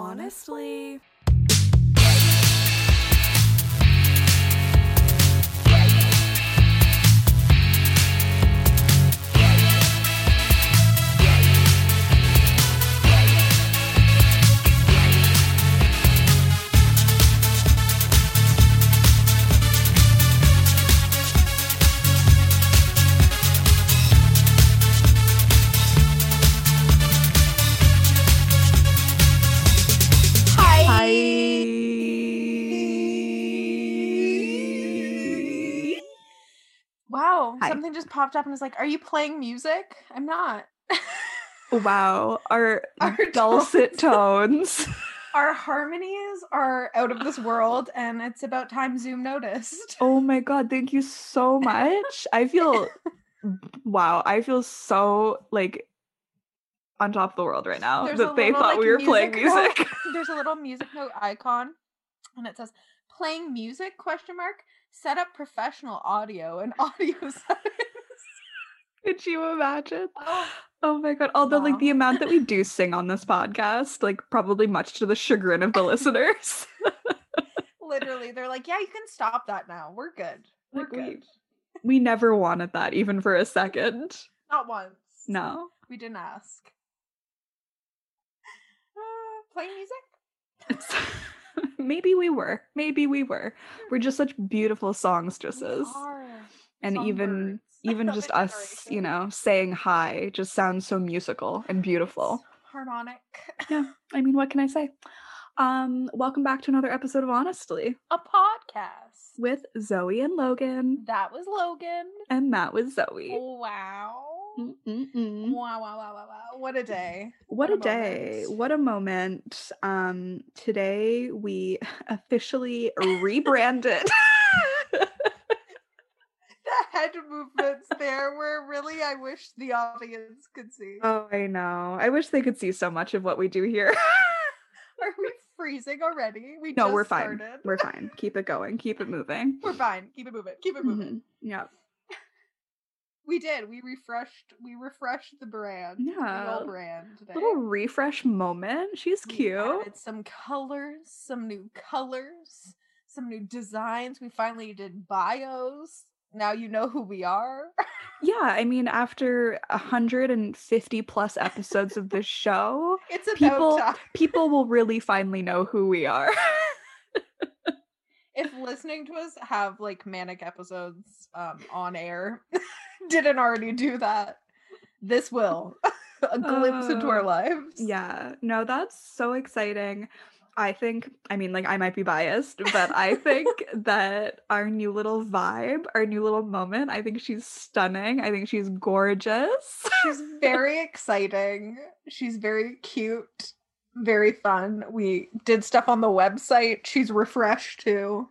honestly. Popped up and was like, "Are you playing music?" I'm not. Wow, our, Our dulcet tones. Our harmonies are out of this world, and it's about time Zoom noticed. oh my god, thank you so much. I feel wow, I feel so like on top of the world right now There's that they little, thought like, we were playing music note. music. There's a little music note icon, and it says "playing music?" question mark. Set up professional audio and audio settings. Could you imagine? Oh, Oh my god. Although like the amount that we do sing on this podcast, like probably much to the chagrin of the listeners. literally, they're like, "Yeah, you can stop that now. We're good. We're Like, good." we never wanted that even for a second. Not once. No. we didn't ask. Uh, playing music? Maybe we were. Maybe we were. We're just such beautiful songstresses. We are And even songbirds even of just us, you know, saying hi just sounds so musical and beautiful. harmonic. Yeah. I mean, what can I say? Um, welcome back to another episode of Honestly A podcast. with Zoe and Logan. That was Logan. And that was Zoe. Wow. Mm-mm-mm. Wow, wow, wow, wow, wow. What a day. What What a a day. What a moment. Um today we officially rebranded. Head movements there were really, I wish the audience could see. oh, I know. I wish they could see so much of what we do here. Are we freezing already? We no, just we're fine. started. We're fine. Keep it going. Keep it moving. We're fine. Keep it moving. Keep it moving. Mhm. Yeah. We did. We refreshed. We refreshed the brand. Yeah, The old brand today. Little refresh moment. She's We cute. added some colors, some new colors, some new designs. We finally did bios. Now you know who we are. Yeah, I mean, after 150 plus episodes of this show, It's People- time. people will really finally know who we are. If listening to us have like manic episodes um, on air, didn't already do that, this will a glimpse into our lives. Yeah, no, that's so exciting. I think, I mean, like, I might be biased, but I think that our new little vibe, our new little moment, I think she's stunning. I think she's gorgeous. She's very exciting. She's very cute, very fun. We did stuff on the website. She's refreshed too.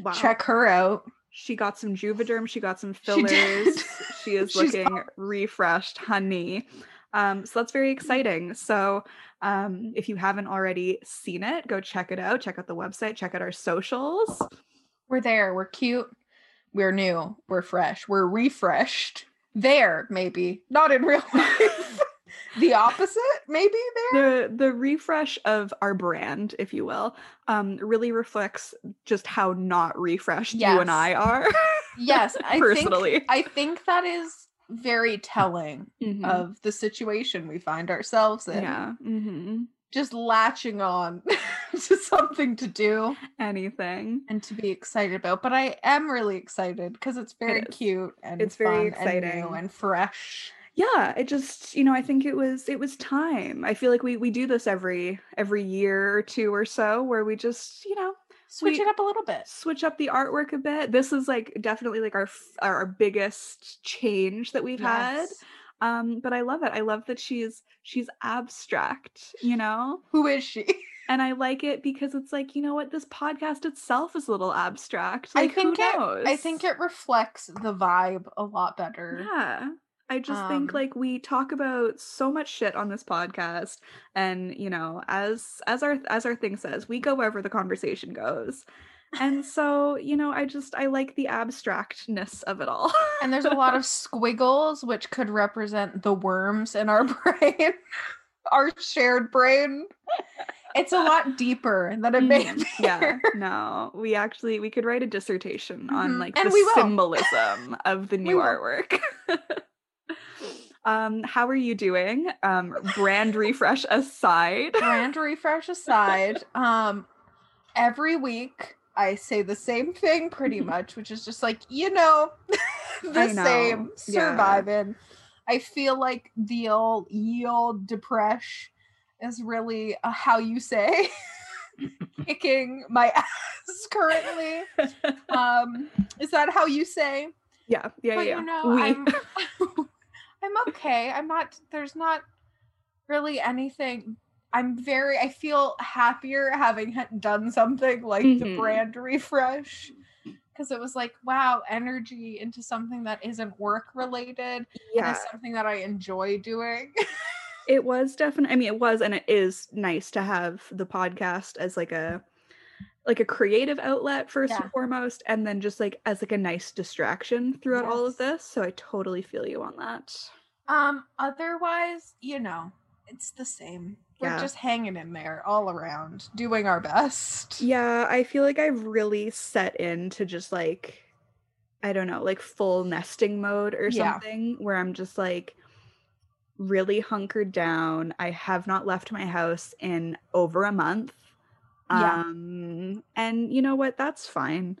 Wow. Check her out. She got some Juvederm, she got some She fillers. did. She is looking refreshed, honey. Um, so that's very exciting. So um, if you haven't already seen it, go check it out. Check out the website, check out our socials. We're there. We're cute. We're new. We're fresh. We're refreshed. There, maybe. Not in real life. the opposite, maybe there. the the refresh of our brand if you will um really reflects just how not refreshed you and i are Yes, I personally think I think that is very telling Mhm. of the situation we find ourselves in. yeah hmm Just latching on to something to do anything and to be excited about. But I am really excited because it's very is. cute and It's very fun and exciting. and fresh. yeah it just you know i think it was it was time i feel like we we do this every every year or two or so where we just you know Switch We- it up a little bit. switch up the artwork a bit. This is like definitely like our our biggest change that we've had um but i love it. I love that she's she's abstract you know? Who is she? and i like it because it's like you know what? This podcast itself is a little abstract. I think who it- knows? I think it reflects the vibe a lot better. yeah i just think Um, like we talk about so much shit on this podcast and you know as as our as our thing says we go wherever the conversation goes and so you know i just i like the abstractness of it all And there's a lot of squiggles, which could represent the worms in our brain, our shared brain. it's a lot deeper than it may Mhm. appear. yeah, no, we actually we could write a dissertation on Mhm. like And the symbolism of the new artwork. Um, how are you doing? Um, brand refresh aside. brand refresh aside, um, every week I say the same thing pretty much, which is just like, you know, the know, same yeah. surviving. I feel like the old ye old depression is really a how you say kicking my ass currently. Um, is that how you say? yeah, yeah, but yeah. you know, We- I'm okay. I'm not there's not really anything I'm very I feel happier having done something like the Mhm. brand refresh because it was like wow, energy into something that isn't work related yeah, is something that I enjoy doing. it was definitely. I mean, it was, and it is nice to have the podcast as like a like a creative outlet first Yeah. and foremost, and then just like as like a nice distraction throughout all of this. So I totally feel you on that. um otherwise, you know, it's the same. We're Yeah. just hanging in there all around, doing our best. Yeah, I feel like I've really set into just like I don't know, like full nesting mode or Yeah. something where I'm just like really hunkered down. I have not left my house in over a month. Yeah. Um and you know what? That's fine.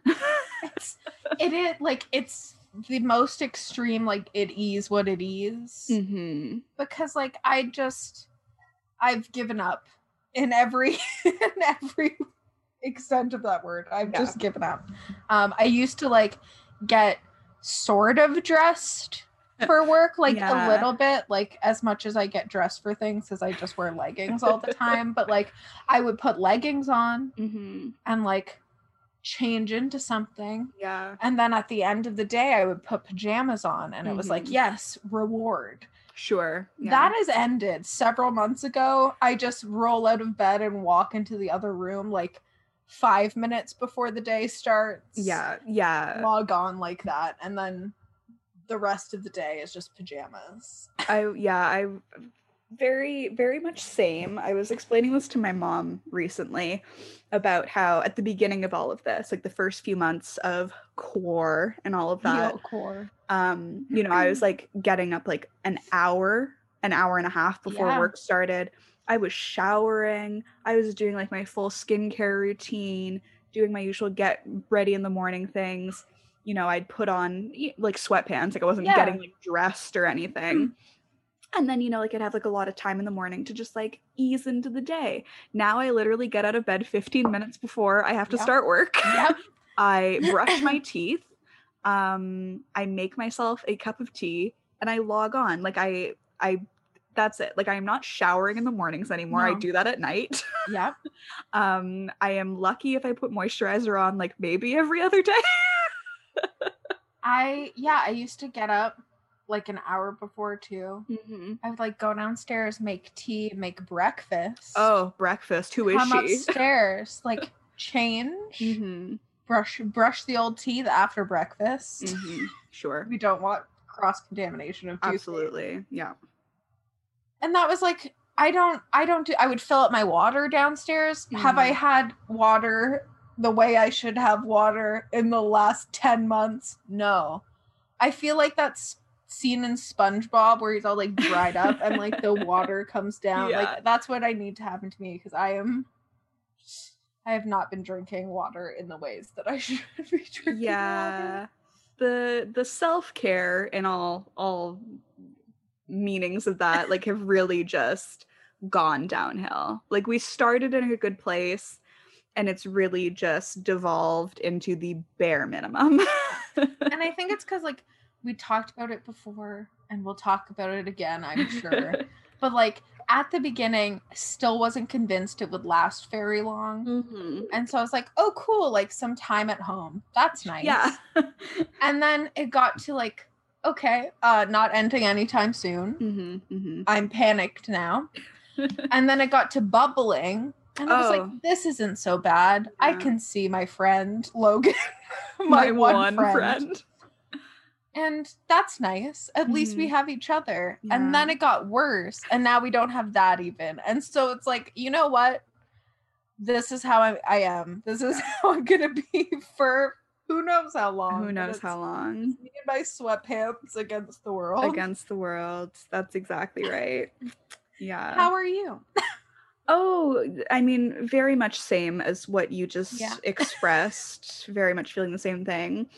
it's it is like it's the most extreme like it is what it is mhm. because like i just i've given up in every in every extent of that word i've Yeah. just given up um i used to like get sort of dressed for work like Yeah. a little bit like as much as i get dressed for things because i just wear leggings all the time but like i would put leggings on Mhm. and like change into something Yeah. and then at the end of the day, I would put pajamas on, and it was like, Mhm. yes, reward. Sure. Yeah. That has ended several months ago. I just roll out of bed and walk into the other room like five minutes before the day starts. yeah. Yeah. Log on like that. And then the rest of the day is just pajamas. I yeah, I very very much same. I was explaining this to my mom recently about how at the beginning of all of this, like the first few months of core and all of that, Heel core. um, you know, I was like getting up like an hour, an hour and a half before Yeah. work started. I was showering. I was doing like my full skincare routine, doing my usual get ready in the morning things. You know, I'd put on like sweatpants, like I wasn't Yeah. getting like dressed or anything. And then, you know, like I'd have like a lot of time in the morning to just like ease into the day. Now I literally get out of bed 15 minutes before I have to Yep. start work. Yep. I brush my teeth. Um, I make myself a cup of tea and I log on. Like I I that's it. Like I'm not showering in the mornings anymore. I do that at night. Yep. um, I am lucky if I put moisturizer on like maybe every other day. I, yeah, I used to get up like an hour before too. mm-hmm. I would like go downstairs, make tea, make breakfast. Oh, breakfast. Who is come she? upstairs, like change, mm-hmm. brush brush the old teeth after breakfast. Mm-hmm. Sure. We don't want cross contamination of. Absolutely. Yeah. And that was like I don't I don't do I would fill up my water downstairs. Have I Mhm. had water the way I should have water in the last 10 months? No. I feel like that's scene in SpongeBob where he's all like dried up and like the water comes down. Yeah. Like that's what I need to happen to me because I am I have not been drinking water in the ways that I should be drinking water. yeah the the self-care and all all meanings of that like have really just gone downhill like we started in a good place and it's really just devolved into the bare minimum And I think it's because like we talked about it before and we'll talk about it again, I'm sure. but like at the beginning, still wasn't convinced it would last very long. Mhm. And so I was like, oh cool, like some time at home. That's nice. yeah And then it got to like, okay, uh not ending anytime soon. Mhm, mhm. I'm panicked now. and then it got to bubbling. And I was Oh. like, this isn't so bad. I can see my friend Logan. my, one, friend, And that's nice. At least we Mhm. have each other. And then it got worse. And now we don't have that even. And so it's like, you know what? this is how I, I am. This is how I'm gonna be for who knows how long. Who knows how long? Me and my sweatpants against the world. Against the world. That's exactly right. Yeah. How are you? Oh, I mean, very much same as what you just Yeah. expressed. very much feeling the same thing.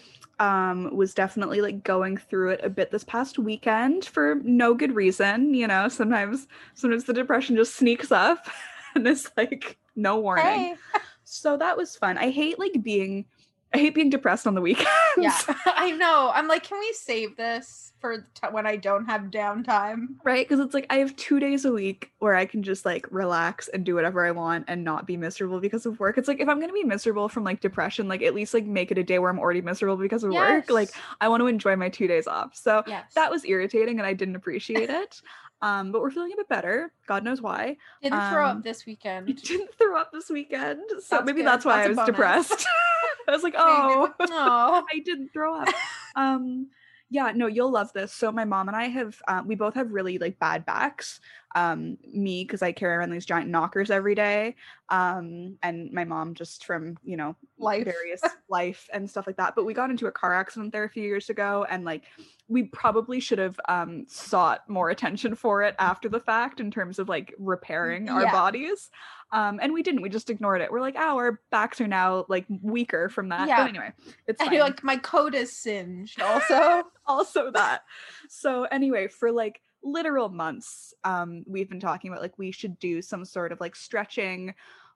Um, was definitely like going through it a bit this past weekend for no good reason. You know, sometimes sometimes the depression just sneaks up and it's like no warning. Hey. So that was fun. I hate like being I hate being depressed on the weekends. Yeah, I know. I'm like, can we save this for ti- when I don't have downtime? right because it's like i have two days a week where i can just like relax and do whatever i want and not be miserable because of work it's like if i'm gonna be miserable from like depression like at least like make it a day where i'm already miserable because of work like i want to enjoy my two days off so yes, that was irritating and i didn't appreciate it um but we're feeling a bit better god knows why didn't throw um, up this I weekend. didn't throw up this weekend so That's maybe good. that's why That's i was bonus. depressed i was like oh Aw. I didn't throw up. um yeah, no, you'll love this. So my mom and I have uh, we both have really like bad backs. Um me cuz I carry around these giant knockers every day. Um and my mom just from, you know, Life. various life and stuff like that. But we got into a car accident there a few years ago and like we probably should have um sought more attention for it after the fact in terms of like repairing our Yeah. bodies. Um and we didn't. We just ignored it. We're like, "Oh, our backs are now like weaker from that." Yeah. But anyway, it's like, my coat is singed. Also, also that. So anyway, for like literal months, um, we've been talking about like we should do some sort of like stretching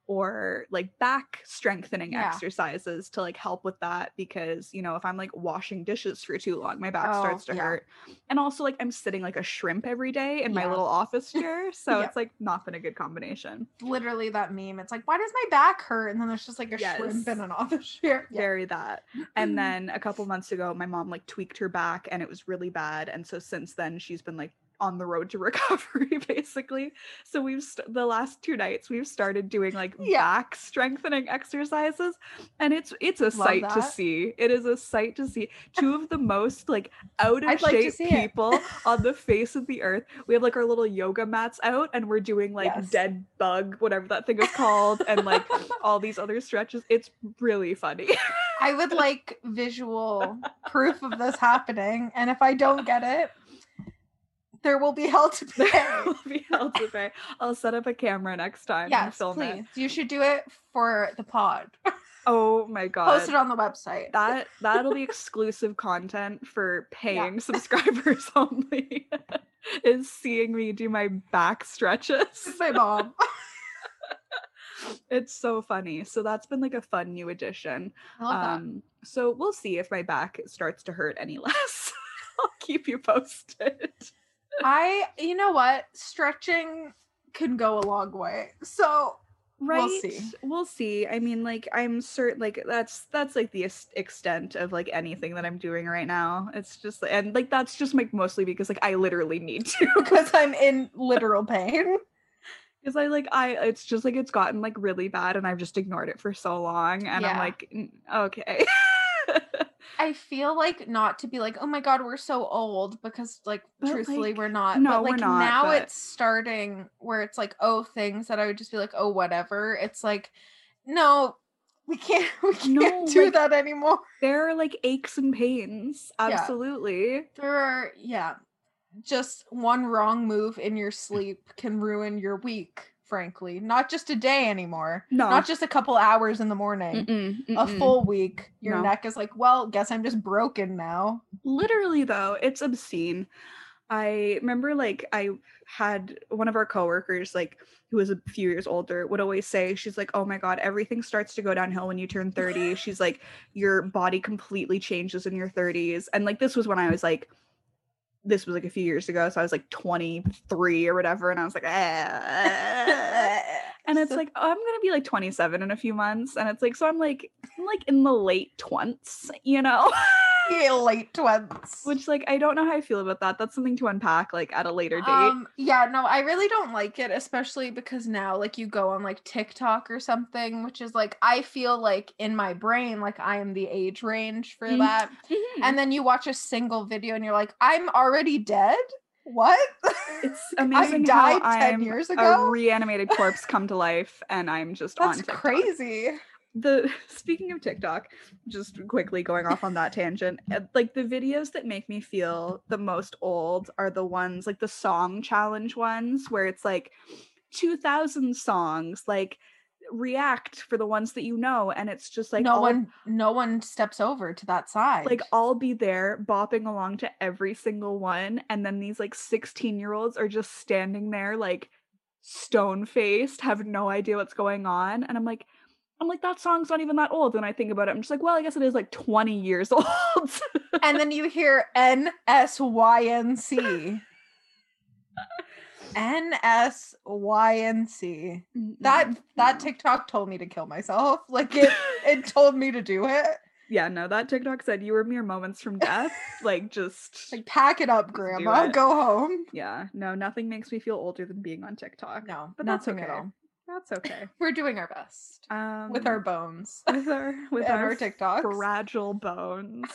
or like back strengthening Yeah. exercises to like help with that because you know if i'm like washing dishes for too long my back starts Oh, to yeah. hurt and also like i'm sitting like a shrimp every day in my little office chair so Yeah. it's like not been a good combination literally that meme. It's like, why does my back hurt? And then there's just like a shrimp in an office chair. Yeah. very that and then a couple months ago my mom like tweaked her back and it was really bad and so since then she's been like on the road to recovery basically so we've st- the last two nights we've started doing like Yeah. back strengthening exercises and it's it's a sight to see it is a sight to see two of the most like out of I'd shape it. people on the face of the earth we have like our little yoga mats out and we're doing like Yes. dead bug whatever that thing is called and like all these other stretches it's really funny I would like visual proof of this happening. And if I don't get it, there will be hell to pay. there will be hell to pay. I'll set up a camera next time yes, please. it. You should do it for the pod. Oh my god. Post it on the website. that that'll be exclusive content for paying subscribers only. is seeing me do my back stretches. Is my mom. It's so funny. So that's been like a fun new addition. I love that. Um so we'll see if my back starts to hurt any less. I'll keep you posted. I, you know what? Stretching can go a long way. So right We'll see. we'll see i mean like i'm certain like that's that's like the extent of like anything that i'm doing right now it's just and like that's just like mostly because like i literally need to because I'm in literal pain. because i like i it's just like it's gotten like really bad and i've just ignored it for so long and i'm like "Mm, okay I feel like not to be like, oh my god, we're so old because like But, truthfully like, we're not. no, but we're like not, now but- it's starting where it's like, oh, things that I would just be like, oh, whatever. It's like, no, we can't we can't No, do like- that anymore. there are like aches and pains Yeah. absolutely There are yeah. Just one wrong move in your sleep can ruin your week, frankly. Not just a day anymore. no Not just a couple hours in the morning. Mm-mm, A mm-mm. full week. Your No. neck is like, well, guess I'm just broken now. literally though it's obscene i remember like i had one of our coworkers like who was a few years older would always say she's like oh my god everything starts to go downhill when you turn 30 she's like your body completely changes in your 30s and like this was when i was like this was like a few years ago so i was like 23 or whatever and i was like "Ah." and it's like oh, i'm gonna be like 27 in a few months and it's like so i'm like i'm like in the late 20s you know late twenties. which like i don't know how i feel about that that's something to unpack like at a later date Um, yeah, no, I really don't like it, especially because now, like, you go on like TikTok or something, which is like, I feel like in my brain, like, I am the age range for Mm. that. Mhm. And then you watch a single video and you're like, I'm already dead. What? It's amazing died how 10 I'm years a reanimated corpse come to life and I'm just on That's TikTok. crazy. The speaking of TikTok, just quickly going off on that tangent, uh, like the videos that make me feel the most old are the ones like the song challenge ones where it's like 2000 songs like react for the ones that you know and it's just like no all- one no one steps over to that side. like I'll be there bopping along to every single one and then these like 16 year olds are just standing there like stone faced have no idea what's going on and I'm like I'm like that song's not even that old and I think about it I'm just like well I guess it is like 20 years old and then you hear NSYNC. NSYNC. That that TikTok told me to kill myself. Like it it told me to do it. yeah no that TikTok said you were mere moments from death like just Like pack it up, grandma. it. Go home. yeah no nothing makes me feel older than being on TikTok No, but that's okay at all. That's okay We're doing our best um with our bones with our with our our TikToks. fragile bones.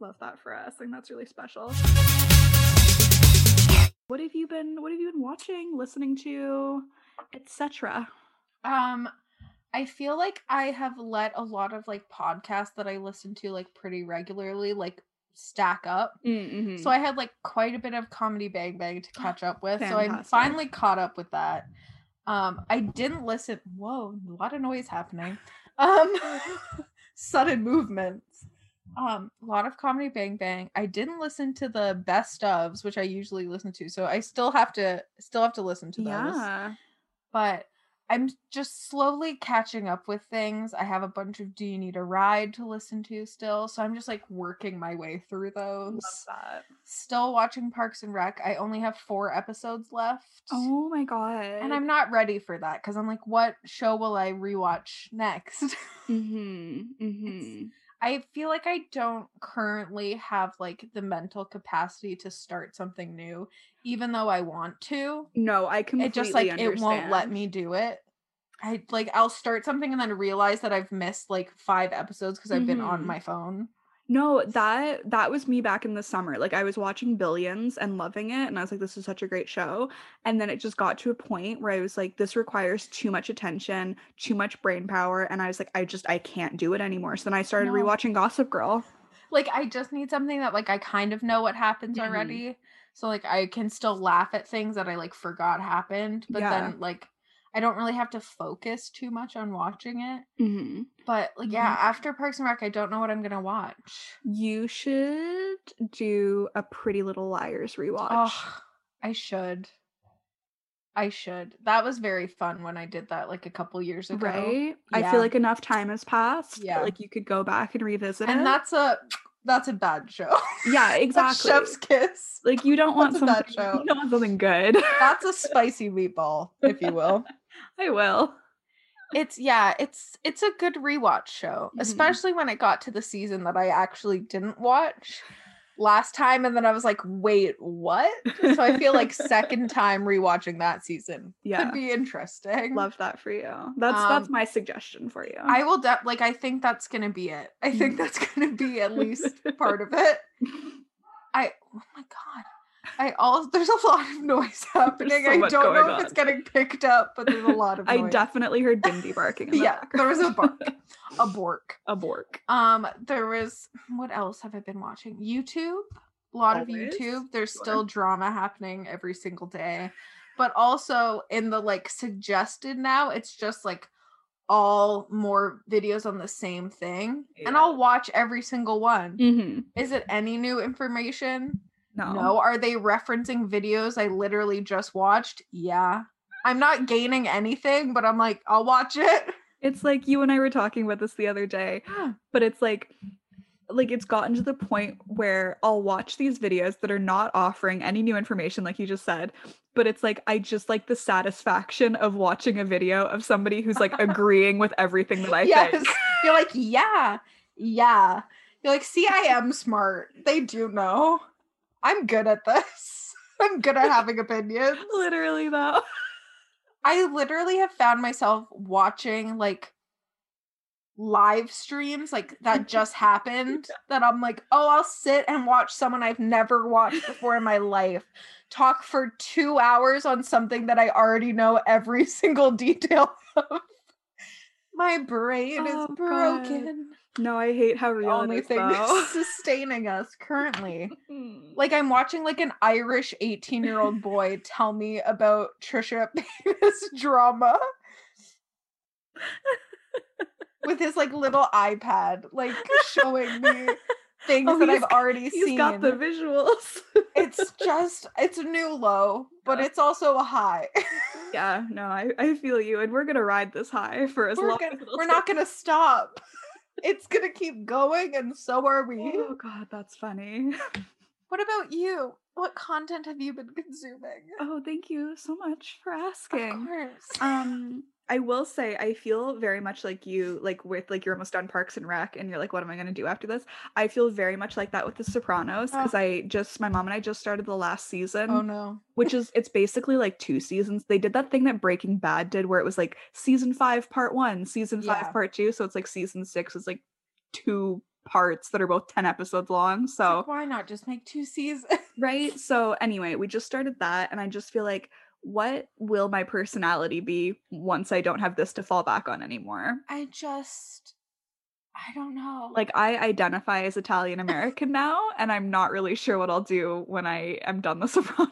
Love that for us. I think that's really special. What have you been what have you been watching, listening to, etc. Um, I feel like I have let a lot of like podcasts that I listen to like pretty regularly like stack up. Mm-hmm. So I had like quite a bit of comedy bang bang to catch up with. So I'm finally caught up with that. Um, I didn't listen. Whoa, a lot of noise happening. Um, sudden movements. Um, a lot of comedy bang bang. I didn't listen to the best ofs, which I usually listen to. So I still have to still have to listen to those yeah. but I'm just slowly catching up with things. I have a bunch of Do You Need a Ride to listen to still, so I'm just like working my way through those. Love that. Still watching Parks and Rec. I only have four episodes left. Oh my god. And I'm not ready for that because I'm like, what show will I rewatch next? Mm-hmm. Mm-hmm. I feel like I don't currently have like the mental capacity to start something new, even though I want to. No, I completely it just like it won't let me do it i like i'll start something and then realize that i've missed like five episodes because i've been on Mhm. my phone No, that that was me back in the summer. Like I was watching Billions and loving it and I was like this is such a great show. And then it just got to a point where I was like this requires too much attention, too much brain power and I was like I just I can't do it anymore. So then I started No. rewatching Gossip Girl. like i just need something that like i kind of know what happens Mhm. already so like i can still laugh at things that i like forgot happened but Yeah. then like i don't really have to focus too much on watching it Mm-hmm. but like yeah after parks and rec i don't know what i'm gonna watch You should do a Pretty Little Liars rewatch. oh i should i should that was very fun when i did that like a couple years ago right? I feel like enough time has passed. Yeah. That, like you could go back and revisit it. and that's a that's a bad show. yeah, exactly. Chef's kiss. like you don't want That's something show. you don't want something good. That's a spicy meatball, if you will. I will. It's yeah, it's it's a good rewatch show, Mhm. especially when it got to the season that I actually didn't watch last time, and then I was like, wait, what? So I feel like second time rewatching that season Yeah. could be interesting. Love that for you. That's that's Um, my suggestion for you. I will de- like I think that's gonna be it. I think that's gonna be at least part of it. I oh my god. I also there's a lot of noise happening. so I don't know if it's getting picked up, but there's a lot of I definitely heard Bindi barking. In the yeah, there was a bark. a bork. a bork. Um, there was what else have I been watching? YouTube. A lot Always? of YouTube. There's Sure. still drama happening every single day. But also in the like suggested now, it's just like all more videos on the same thing. And I'll watch every single one. Mm-hmm. Is it any new information? No. No. Are they referencing videos I literally just watched? Yeah. I'm not gaining anything, but I'm like, I'll watch it. It's like you and I were talking about this the other day, but it's like like it's gotten to the point where I'll watch these videos that are not offering any new information like you just said, but it's like I just like the satisfaction of watching a video of somebody who's like agreeing with everything that I yes. think. You're like, yeah, yeah. You're like, see, I am smart. They do know. I'm good at this. I'm good at having opinions. Literally though. I literally have found myself watching like live streams like that just happened that I'm like, oh, I'll sit and watch someone I've never watched before in my life talk for two hours on something that I already know every single detail of. My brain Oh, is God. No, I hate how The only is, thing though. sustaining us currently. Like I'm watching like an Irish 18 year old boy tell me about Trisha Paytas drama with his like little iPad, like showing me oh, things Oh, that I've already He's seen. He's got the visuals. it's just it's a new low, but it's also a high. yeah, no, I, I feel you, and we're gonna ride this high for as we're long gonna, we're take. not gonna stop. It's gonna keep going, and so are we. Oh god, that's funny. What about you? What content have you been consuming? Oh, thank you so much for asking. Of course. Um, I will say I feel very much like you, like with like you're almost done Parks and Rec, and you're like, what am I gonna do after this? I feel very much like that with The Sopranos because Oh. I just my mom and I just started the last oh, season. oh no. which is it's basically like two seasons. They did that thing that Breaking Bad did where it was like season 5 part 1, season 5 Yeah. part 2, so it's like season 6 is like two parts that are both 10 episodes long. So, like, why not just make two seasons? right? So anyway, we just started that and I just feel like what will my personality be once I don't have this to fall back on anymore? I just I don't know. Like I identify as Italian American now and I'm not really sure what I'll do when I am done the Sopranos.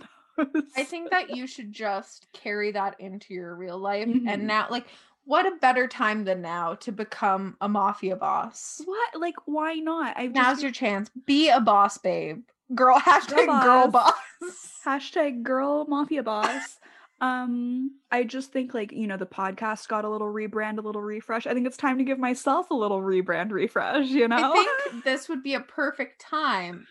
I think that you should just carry that into your real life. Mhm. And now, like, what a better time than now to become a mafia boss? what? Like why not? I've Now's just your chance. Be a boss, babe. Girl, hashtag girl boss. boss. hashtag girl mafia boss um i just think like you know the podcast got a little rebrand a little refresh i think it's time to give myself a little rebrand refresh you know I think this would be a perfect time,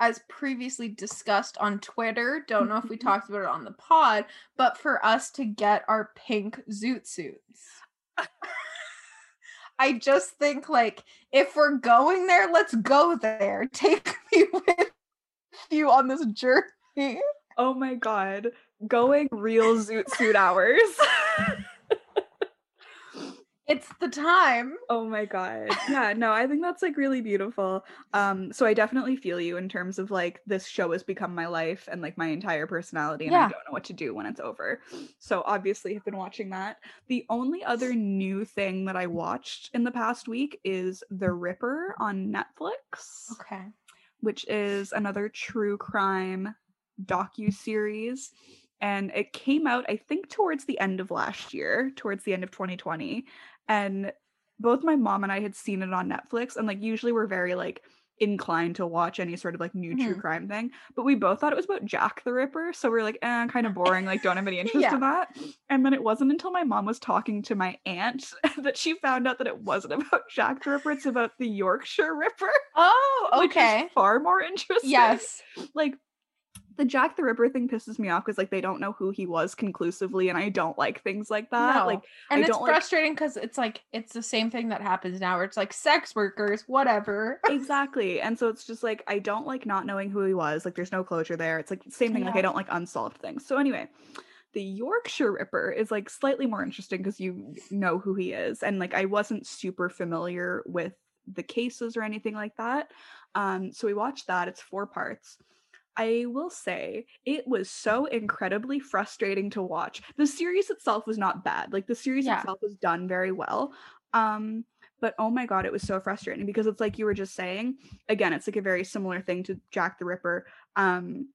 as previously discussed on Twitter. Don't know if we talked about it on the pod, but for us to get our pink zoot suits. I just think like if we're going there, let's go there. Take me with you on this journey. oh my god. Going real zoot suit hours. It's the time. oh my god. Yeah no i think that's like really beautiful. Um so i definitely feel you in terms of like this show has become my life and like my entire personality and i don't know what to do when it's over. So obviously have been watching that. The only other new thing that i watched in the past week is the ripper on netflix. Okay. Which is another true crime docu series and it came out i think towards the end of last year towards the end of 2020 and both my mom and i had seen it on netflix and like usually we're very like inclined to watch any sort of like new true Mhm. crime thing but we both thought it was about jack the ripper so we're like eh, kind of boring like don't have any interest Yeah. in that and then it wasn't until my mom was talking to my aunt that she found out that it wasn't about jack the ripper it's about the yorkshire ripper Oh, which is okay. far more interesting. Yes. Like the Jack the Ripper thing pisses me off because like they don't know who he was conclusively, and I don't like things like that. No. Like and I it's don't like- frustrating because it's like it's the same thing that happens now where it's like sex workers, whatever. exactly, and so it's just like I don't like not knowing who he was. Like there's no closure there. It's like the same thing. Like I don't like unsolved things. So anyway. The Yorkshire Ripper is like slightly more interesting because you know who he is. And like I wasn't super familiar with the cases or anything like that. Um, so we watched that. It's four parts. I will say it was so incredibly frustrating to watch. The series itself was not bad. Like the series Yeah. itself was done very well. Um but oh my god, it was so frustrating because it's like you were just saying, again, it's like a very similar thing to Jack the Ripper. Um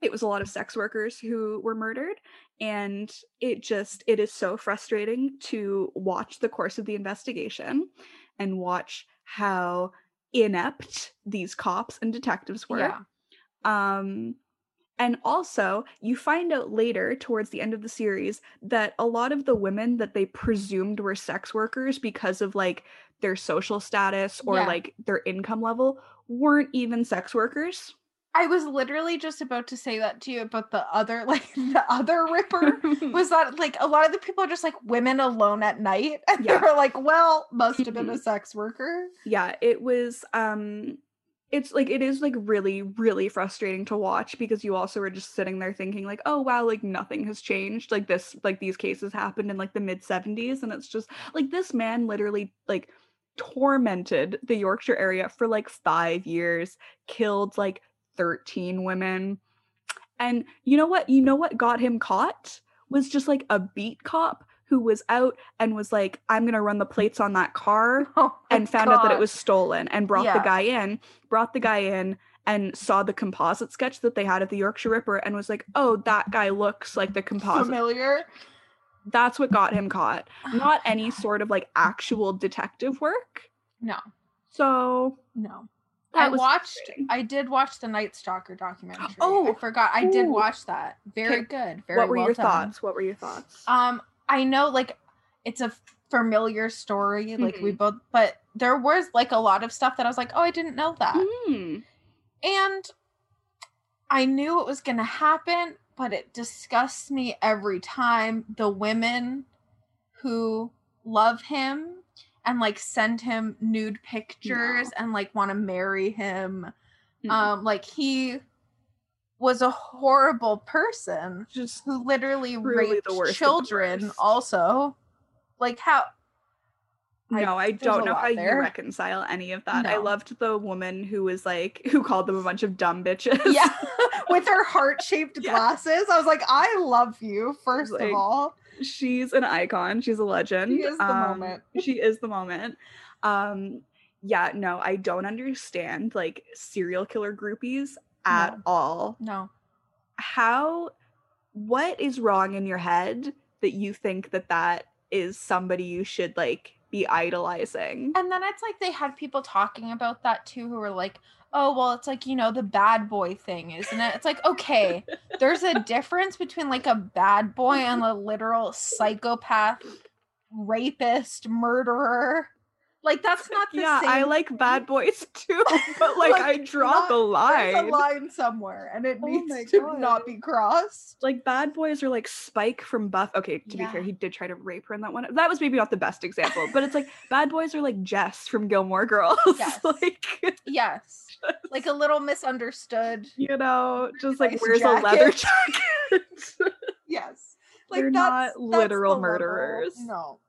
it was a lot of sex workers who were murdered and it just it is so frustrating to watch the course of the investigation and watch how inept these cops and detectives were Yeah. Um and also you find out later towards the end of the series that a lot of the women that they presumed were sex workers because of like their social status or Yeah. like their income level weren't even sex workers I was literally just about to say that to you about the other like the other ripper was that like a lot of the people are just like women alone at night and Yeah. they were like, well, must have been a sex worker. yeah it was um it's like it is like really really frustrating to watch because you also were just sitting there thinking like oh wow like nothing has changed like this like these cases happened in like the mid 70s and it's just like this man literally like tormented the Yorkshire area for like 5 years, killed like 13 women. And you know what? You know what got him caught? Was just like a beat cop who was out and was like, I'm gonna run the plates on that car Oh and found out that it was stolen and brought the guy in, brought the guy in and saw the composite sketch that they had of the Yorkshire Ripper and was like, oh, that guy looks like the composite. familiar. That's what got him caught. Not any sort of like actual detective work. No, So no. I watched. I did watch the Night Stalker documentary. Oh, I forgot. I did ooh. watch that. Very Okay, good. Very what were well your done. thoughts? What were your thoughts? Um, I know like it's a familiar story, like we Mhm. both, but there was like a lot of stuff that I was like, oh, I didn't know that, Mm. and I knew it was gonna happen, but it disgusts me every time. The women who love him and like send him nude pictures and like want to marry him. Mm. Um, like he was a horrible person Just who literally raped the worst the children worst. also like how I- no, I there's don't know how there. you reconcile any of that. I loved the woman who was like, who called them a bunch of dumb bitches. yeah with her heart-shaped Yeah. glasses i was like i love you first Like, of all she's an icon. She's a legend. She is the Um, moment. she is the moment. Um, yeah, no, I don't understand like serial killer groupies at No. all. no How, what is wrong in your head that you think that that is somebody you should like be idolizing? and then it's like they had people talking about that too who were like oh well it's like you know the bad boy thing isn't it it's like okay there's a difference between like a bad boy and a literal psychopath rapist murderer like that's not the yeah, same I like bad boys too, but like, Like, I draw not- the There's line. a line somewhere, and it Oh needs to God. not be crossed. like bad boys are like Spike from Buff. Okay, to be fair, he did try to rape her in that one. That was maybe not the best example, but it's like bad boys are like Jess from Gilmore Girls. Yes. like Yes, like a little misunderstood. you know, just like Nice wears a leather jacket. jacket. Yes, like They're that's, not literal the level. murderers. No,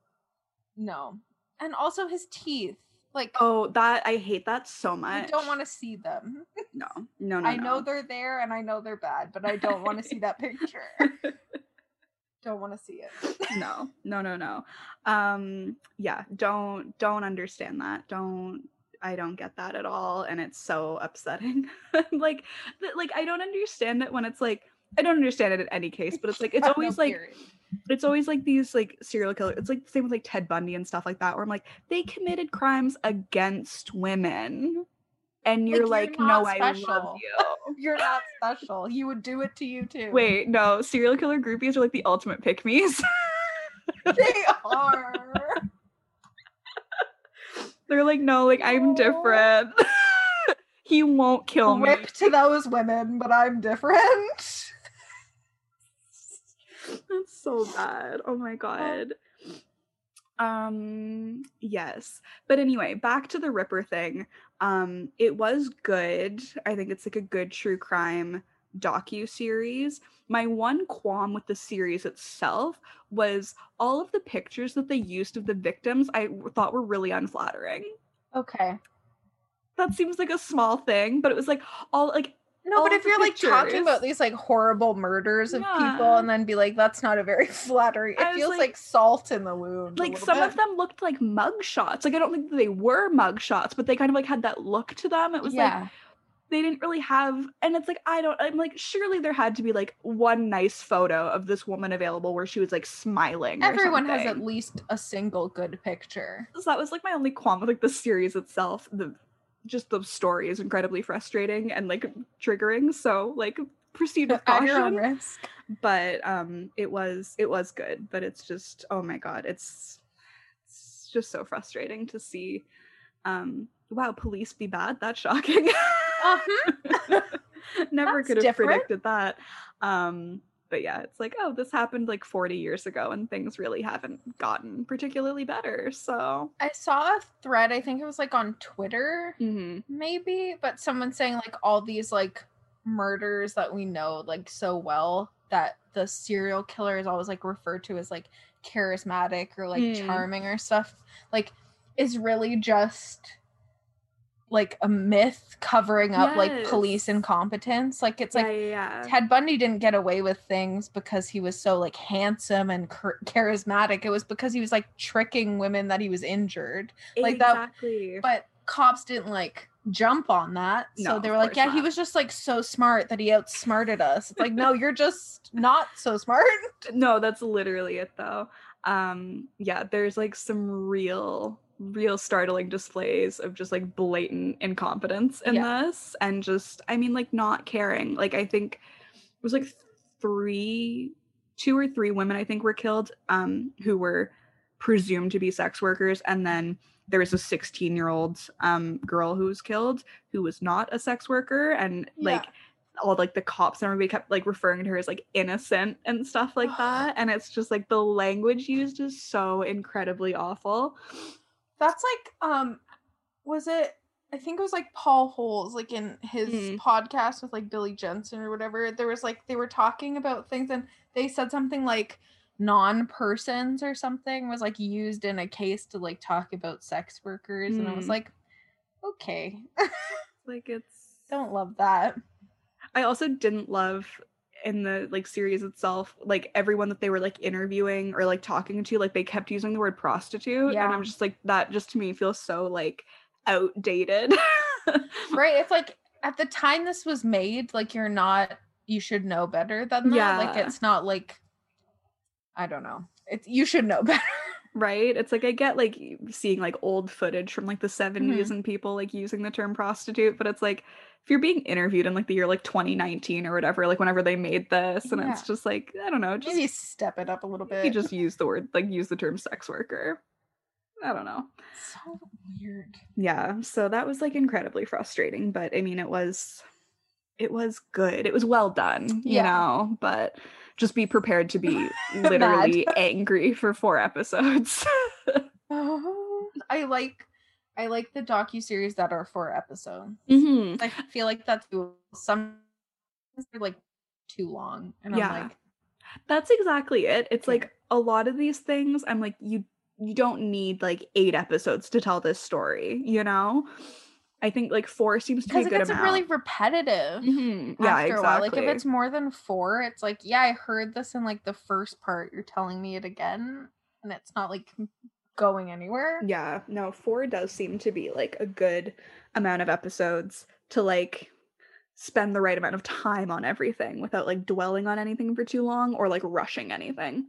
no, and also his teeth. Like oh, that I hate that so much. I don't want to see them. No, no, no. I know they're there, and I know they're bad, but I don't want to see that picture. don't want to see it. no, no, no, no. Um, yeah, don't don't understand that. Don't I don't get that at all, and it's so upsetting. like, like I don't understand it when it's like I don't understand it in any case, but it's like it's No, always like period. it's always like these like serial killer. It's like the same with like Ted Bundy and stuff like that, where I'm like they committed crimes against women, and you're Like, like, you're no, not I love special." you. you're not special. He would do it to you too. Wait, no, serial killer groupies are like the ultimate pick me's. they are. They're like, no, like I'm different. he won't kill me. Rip to those women, but I'm different. That's so bad. Oh my god. Um yes. But anyway, back to the Ripper thing. Um it was good. I think it's like a good true crime docu series. My one qualm with the series itself was all of the pictures that they used of the victims I thought were really unflattering. Okay. That seems like a small thing, but it was like all like No, but if you're like talking about these like horrible murders of people and then be like, that's not a very flattering. It feels like- like, salt in the wound. like some bit. of them looked like mug shots. Like I don't think they were mug shots, but they kind of like had that look to them. It was like they didn't really have and it's like I don't I'm like surely there had to be like one nice photo of this woman available where she was like smiling. or Everyone has at least a single good picture. So that was like my only qualm with like the series itself. The just the story is incredibly frustrating and like triggering. So like proceed with At your own risk. But um it was it was good, but it's just oh my god, it's it's just so frustrating to see um wow, police be bad. That's shocking. Uh-huh. Never That's could have different. predicted that. Um but yeah, it's like, oh, this happened like 40 years ago and things really haven't gotten particularly better. So, I saw a thread, I think it was like on Twitter, mhm. maybe, but someone saying like all these like murders that we know like so well that the serial killer is always like referred to as like charismatic or like Mm. charming or stuff. Like is really just like a myth covering up like police incompetence. Like it's yeah, like yeah. Ted Bundy didn't get away with things because he was so like handsome and char- charismatic. It was because he was like tricking women that he was injured. like that- But cops didn't like jump on that. So No, they were like, yeah, he was just like so smart that he outsmarted us. It's like, no, you're just not so smart. no, that's literally it though. Um, yeah, there's like some real, real startling displays of just like blatant incompetence in Yeah. this, and just, I mean, like not caring. Like I think it was like three, two or three women I think were killed, um, who were presumed to be sex workers, and then there was a 16 year old um girl who was killed who was not a sex worker. And like all like the cops and everybody kept like referring to her as like innocent and stuff like that. And it's just like the language used is so incredibly awful That's like um was it I think it was like Paul Holes like in his Mm. podcast with like Billy Jensen or whatever. There was like they were talking about things and they said something like non-persons or something was like used in a case to like talk about sex workers and I was Mm. like okay. like it's Don't love that. i also didn't love in the like series itself like everyone that they were like interviewing or like talking to like they kept using the word prostitute Yeah. and i'm just like that just to me feels so like outdated Right? It's like at the time this was made, like you're not you should know better than that. yeah. Like it's not like I don't know. It's you should know better. right it's like i get like seeing like old footage from like the 70s Mm-hmm. and people like using the term prostitute but it's like if you're being interviewed in like the year like 2019 or whatever like whenever they made this and it's just like i don't know just Maybe step it up a little bit. you just use the word like use the term sex worker i don't know so weird. yeah so that was like incredibly frustrating but i mean it was it was good it was well done you Yeah. know but just be prepared to be literally angry for four episodes I like I like the docu series that are four episodes. hmm I feel like that's some they're like too long, and Yeah. I'm like, That's exactly it. It's Yeah. like a lot of these things I'm like you you don't need like 8 episodes to tell this story, you know? I think like 4 seems to be because a it good gets amount. really repetitive. Mhm. Yeah, after exactly. a while. Like if it's more than four, it's like, yeah, I heard this in like the first part. You're telling me it again, and it's not like going anywhere. Yeah, no, 4 does seem to be like a good amount of episodes to like spend the right amount of time on everything without like dwelling on anything for too long or like rushing anything.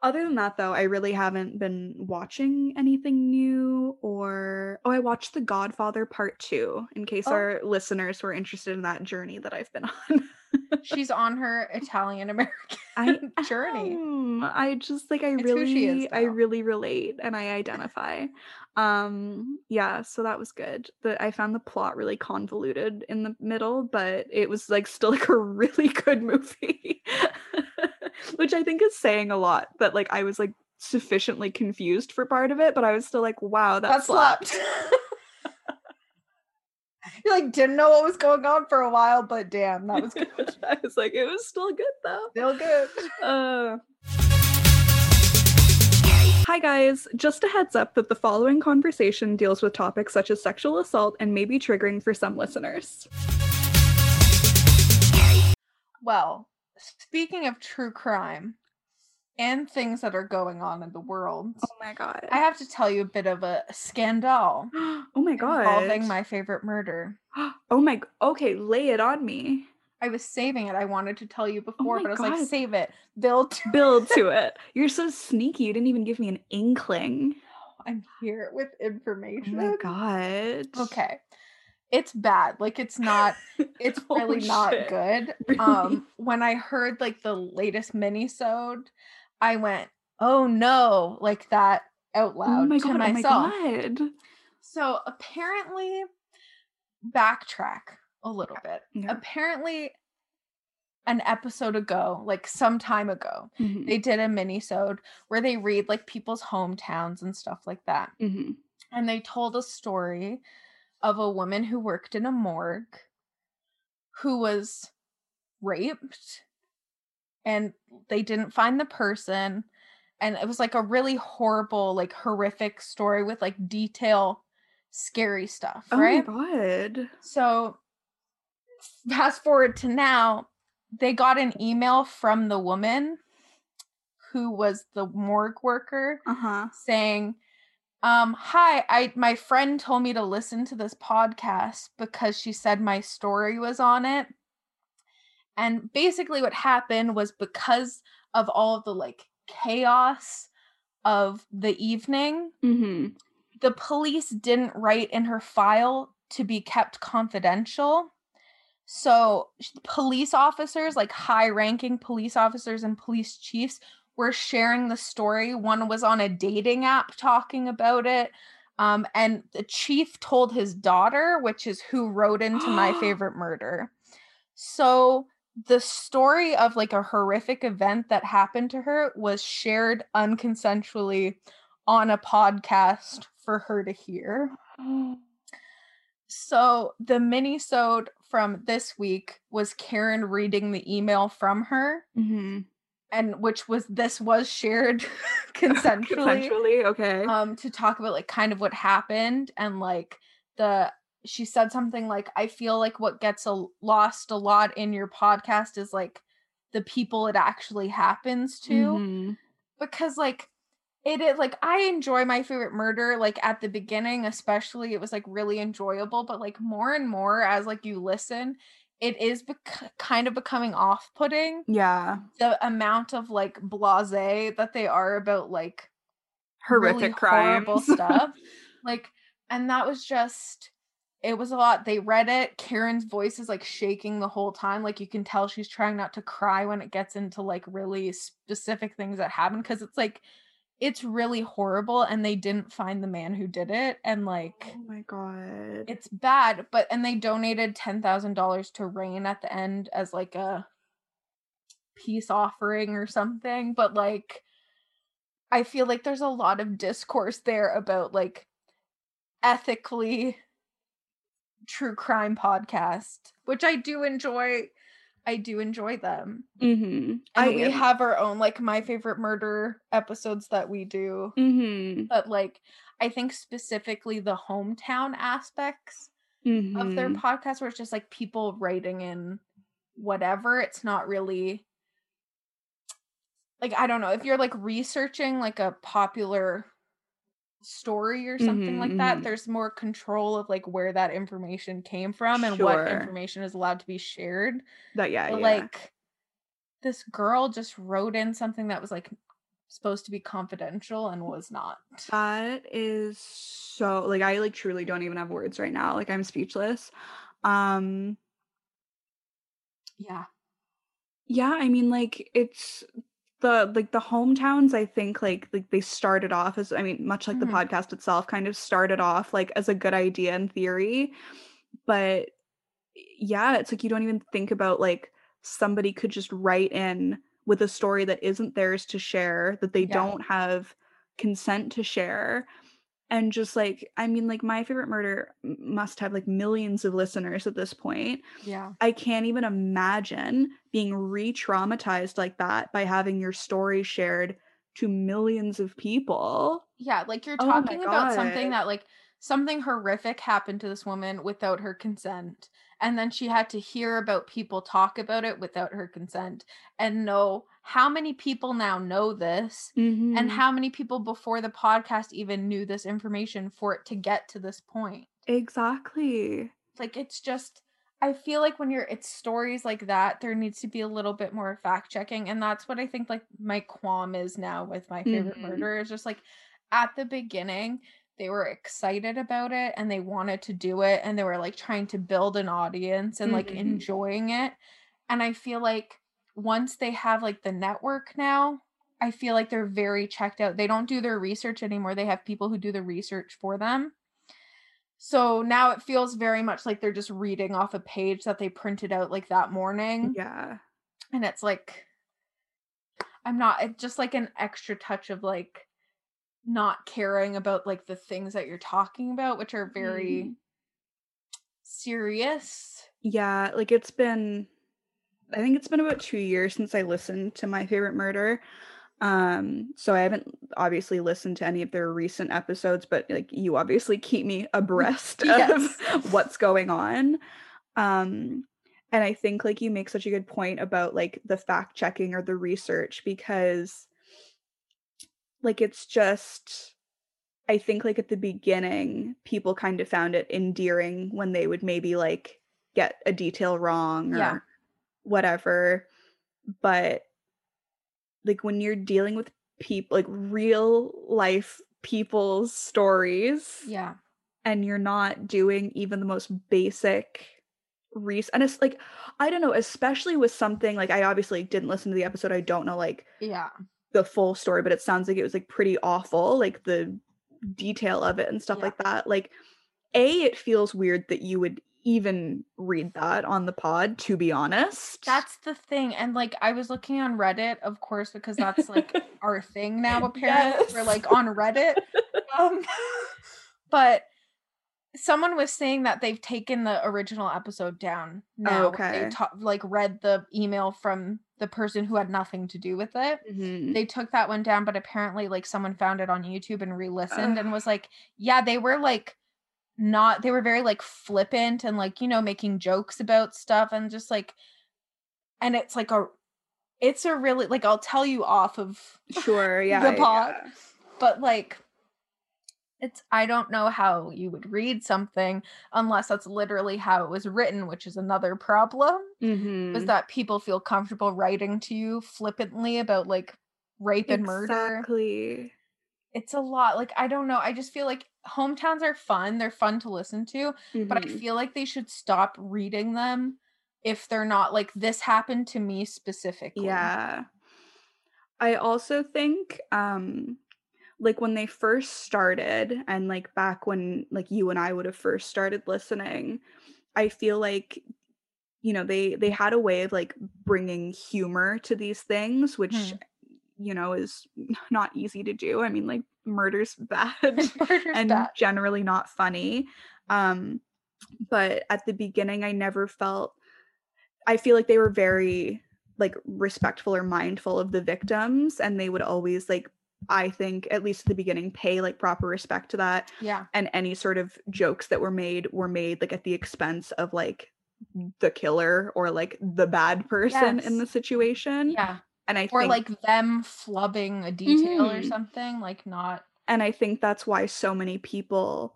Other than that though, I really haven't been watching anything new or oh, I watched The Godfather Part 2 in case Oh. our listeners were interested in that journey that I've been on. She's on her Italian American journey. am. I just like I It's she is really I really relate and I identify. um yeah, so that was good. The I found the plot really convoluted in the middle, but it was like still like a really good movie. Which I think is saying a lot that like I was like sufficiently confused for part of it, but I was still like, wow, that, That slapped. slapped. you like didn't know what was going on for a while, but damn, that was good. I was like, it was still good though. Still good. Uh. Hi, guys. Just a heads up that the following conversation deals with topics such as sexual assault and may be triggering for some listeners. Well, speaking of true crime and things that are going on in the world, Oh my god. I have to tell you a bit of a scandal oh my god. involving my favorite murder. oh my. Okay, lay it on me. I was saving it. I wanted to tell you before, my but I was God. like, save it. Build. to- Build to it. You're so sneaky. You didn't even give me an inkling. I'm here with information. Oh my god. Okay. It's bad. Like it's not it's Oh, really not good. Really? Um when I heard like the latest mini-sode, I went, "Oh no," like that out Oh loud my to god. Oh my myself. god. So apparently backtrack a little bit. Yeah. Apparently an episode ago, like some time ago, Mhm, they did a mini-sode where they read like people's hometowns and stuff like that. mhm. and they told a story of a woman who worked in a morgue who was raped and they didn't find the person and it was like a really horrible, like horrific story with like detail scary stuff, Oh right? my god. So fast forward to now, they got an email from the woman who was the morgue worker Uh-huh. saying, um, hi, I my friend told me to listen to this podcast because she said my story was on it. And basically what happened was because of all of the like chaos of the evening, Mhm. the police didn't write in her file to be kept confidential. So, police officers, like high ranking police officers and police chiefs, were sharing the story. One was on a dating app talking about it. Um, and the chief told his daughter, which is who wrote into My Favorite Murder. So, the story of like a horrific event that happened to her was shared unconsensually on a podcast for her to hear. So the mini-sode from this week was Karen reading the email from her, Mhm. and which was this was shared consensually Consensually, okay. um to talk about like kind of what happened and like the she said something like I feel like what gets a, lost a lot in your podcast is like the people it actually happens to Mhm. because like it is like I enjoy my favorite murder like at the beginning especially it was like really enjoyable but like more and more as like you listen it is bec- kind of becoming off-putting Yeah. the amount of like blasé that they are about like really Horrific crimes. horrible stuff like and that was just it was a lot they read it karen's voice is like shaking the whole time like you can tell she's trying not to cry when it gets into like really specific things that happen because it's like it's really horrible and they didn't find the man who did it and like Oh my god. it's bad but and they donated $10,000 to RAINN at the end as like a peace offering or something but like I feel like there's a lot of discourse there about like ethically true crime podcast which I do enjoy I do enjoy them Mhm. and I we am- have our own like my favorite murder episodes that we do Mhm. but like I think specifically the hometown aspects of their Mhm. podcast where it's just like people writing in whatever. It's not really like I don't know if you're like researching like a popular story or something Mhm, like that mhm. there's more control of like where that information came from and what information is allowed to be shared That yeah, but yeah. like this girl just wrote in something that was like supposed to be confidential and was not That is so like I like truly don't even have words right now. Like I'm speechless. Um yeah yeah, I mean like it's the like the hometowns I think like like they started off as I mean much like the Mhm. podcast itself kind of started off like as a good idea in theory. But yeah, it's like you don't even think about like somebody could just write in with a story that isn't theirs to share that they Yeah. don't have consent to share and just like i mean like my favorite murder must have like millions of listeners at this point. Yeah. I can't even imagine being re-traumatized like that by having your story shared to millions of people. Yeah, like you're Oh talking about something that like something horrific happened to this woman without her consent. And then she had to hear about people talk about it without her consent and know how many people now know this and Mhm. how many people before the podcast even knew this information for it to get to this point. exactly Like it's just I feel like when you're it's stories like that, there needs to be a little bit more fact checking. And that's what I think like my qualm is now with my favorite Mhm. murder is just like at the beginning, they were excited about it and they wanted to do it and they were like trying to build an audience and like Mhm. enjoying it. And I feel like once they have like the network now, I feel like they're very checked out. They don't do their research anymore. They have people who do the research for them. So now it feels very much like they're just reading off a page that they printed out like that morning. yeah And it's like, I'm not, it's just like an extra touch of like not caring about like the things that you're talking about, which are very Mhm. serious. Yeah, like it's been I think it's been about 2 years since I listened to My Favorite Murder. Um, so I haven't obviously listened to any of their recent episodes, but like you obviously keep me abreast Yes. of what's going on. Um, and I think like you make such a good point about like the fact checking or the research because like it's just I think like at the beginning people kind of found it endearing when they would maybe like get a detail wrong or Yeah. whatever. But like when you're dealing with people like real life people's stories Yeah. and you're not doing even the most basic research and it's like I don't know, especially with something like I obviously didn't listen to the episode. I don't know like Yeah. The full story, but it sounds like it was like pretty awful, like the detail of it and stuff Yeah. like that. Like A, it feels weird that you would even read that on the pod, to be honest. That's the thing. And like I was looking on Reddit, of course, because that's like our thing now, apparently. We're like on Reddit. Um but someone was saying that they've taken the original episode down now. okay. They ta- like read the email from the person who had nothing to do with it. Mhm. They took that one down, but apparently like someone found it on YouTube and re-listened and was like, yeah, they were like not they were very like flippant and like, you know, making jokes about stuff and just like and it's like a it's a really like I'll tell you off of Sure, yeah. the pod. yeah. but like it's I don't know how you would read something unless that's literally how it was written, which is another problem. Is Mhm. that people feel comfortable writing to you flippantly about like rape and murder. Exactly. It's a lot. Like I don't know. I just feel like hometowns are fun. They're fun to listen to, but I Mhm. feel like they should stop reading them if they're not like this happened to me specifically. Yeah. I also think um like when they first started and like back when like you and I would have first started listening, I feel like you know, they they had a way of like bringing humor to these things which Mhm. you know is not easy to do. I mean like murder's bad Murder's and bad. generally not funny. Um but at the beginning I never felt I feel like they were very like respectful or mindful of the victims and they would always like I think at least at the beginning pay like proper respect to that Yeah. and any sort of jokes that were made were made like at the expense of like the killer or like the bad person in the situation Yeah. and I Or think like them flubbing a detail or Mhm. something, like not and I think that's why so many people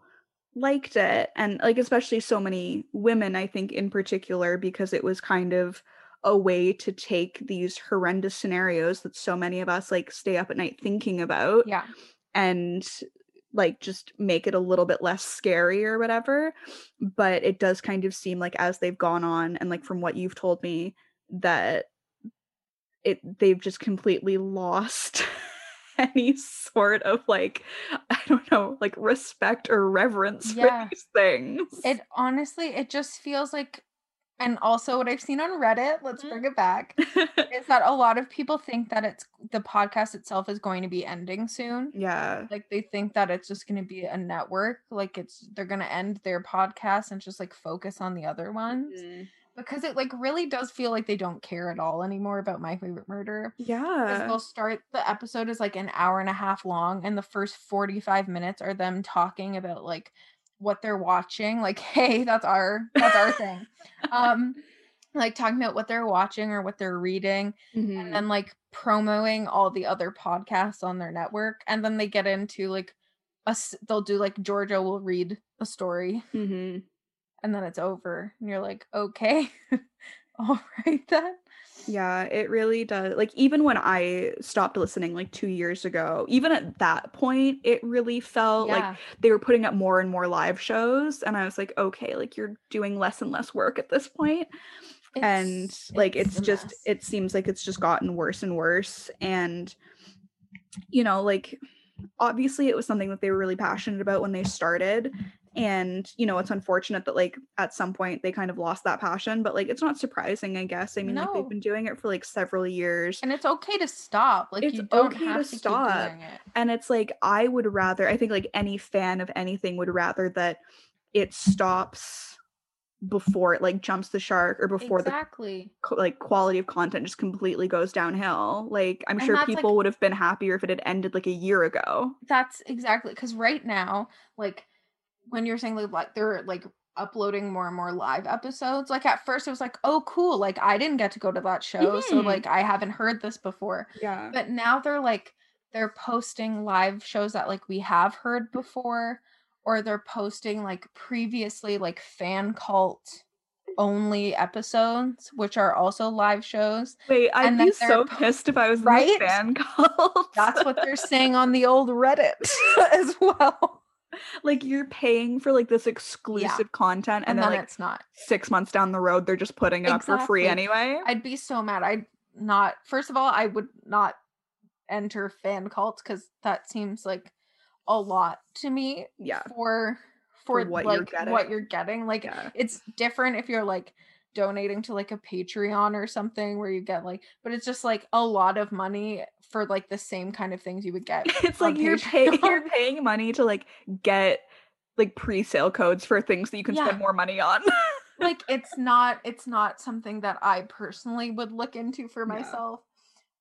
liked it and like especially so many women I think in particular because it was kind of a way to take these horrendous scenarios that so many of us like stay up at night thinking about yeah. and like just make it a little bit less scary or whatever but it does kind of seem like as they've gone on and like from what you've told me that it they've just completely lost any sort of like i don't know like respect or reverence Yeah. for these things It honestly, it just feels like and also what I've seen on Reddit, let's Mhm. bring it back, is that a lot of people think that it's the podcast itself is going to be ending soon. yeah Like they think that it's just going to be a network, like it's they're going to end their podcast and just like focus on the other ones Mhm. because it like really does feel like they don't care at all anymore about my favorite murder. Yeah they'll start the episode is like an hour and a half long, and the first 45 minutes are them talking about like what they're watching. Like, hey, that's our that's our thing. Um, like talking about what they're watching or what they're reading, Mhm. and then like promoting all the other podcasts on their network. And then they get into like us they'll do like Georgia will read a story Mhm. and then it's over. And you're like, okay, all right then. Yeah, it really does. Like even when I stopped listening like 2 years ago, even at that point it really felt like they were putting up more and more live shows and I was like, "Okay, like you're doing less and less work at this point." and like it's, a just mess. it seems like it's just gotten worse and worse and you know, like obviously it was something that they were really passionate about when they started and you know it's unfortunate that like at some point they kind of lost that passion but like it's not surprising i guess i mean like they've been doing it for like several years And it's okay to stop. Like It's you don't okay to have to, stop. keep doing it. and it's like i would rather i think like any fan of anything would rather that it stops before it like jumps the shark or before exactly. the like quality of content just completely goes downhill. Like I'm And sure that's, like- people would have been happier if it had ended like a year ago. That's exactly because right now, like when you're saying like, they're like uploading more and more live episodes, like at first it was like, oh cool, like I didn't get to go to that show, so Mhm. like I haven't heard this before. Yeah. But now they're like they're posting live shows that like we have heard before, or they're posting like previously like fan cult only episodes, which are also live shows. Wait, I'd and be so po- pissed if I was in Right? fan cult. That's what they're saying on the old Reddit as well. like you're paying for like this exclusive content and, And, then then like it's not. six months down the road they're just putting it up for free anyway. I'd be so mad. I'd not. First of all, I would not enter fan cults because that seems like a lot to me yeah. for for, For what like you're what you're getting. Like Yeah. it's different if you're like donating to like a Patreon or something where you get like, but it's just like a lot of money for like the same kind of things you would get. It's like you're paying you're paying money to like get like pre-sale codes for things that you can Yeah. spend more money on. like it's not it's not something that I personally would look into for Yeah. myself.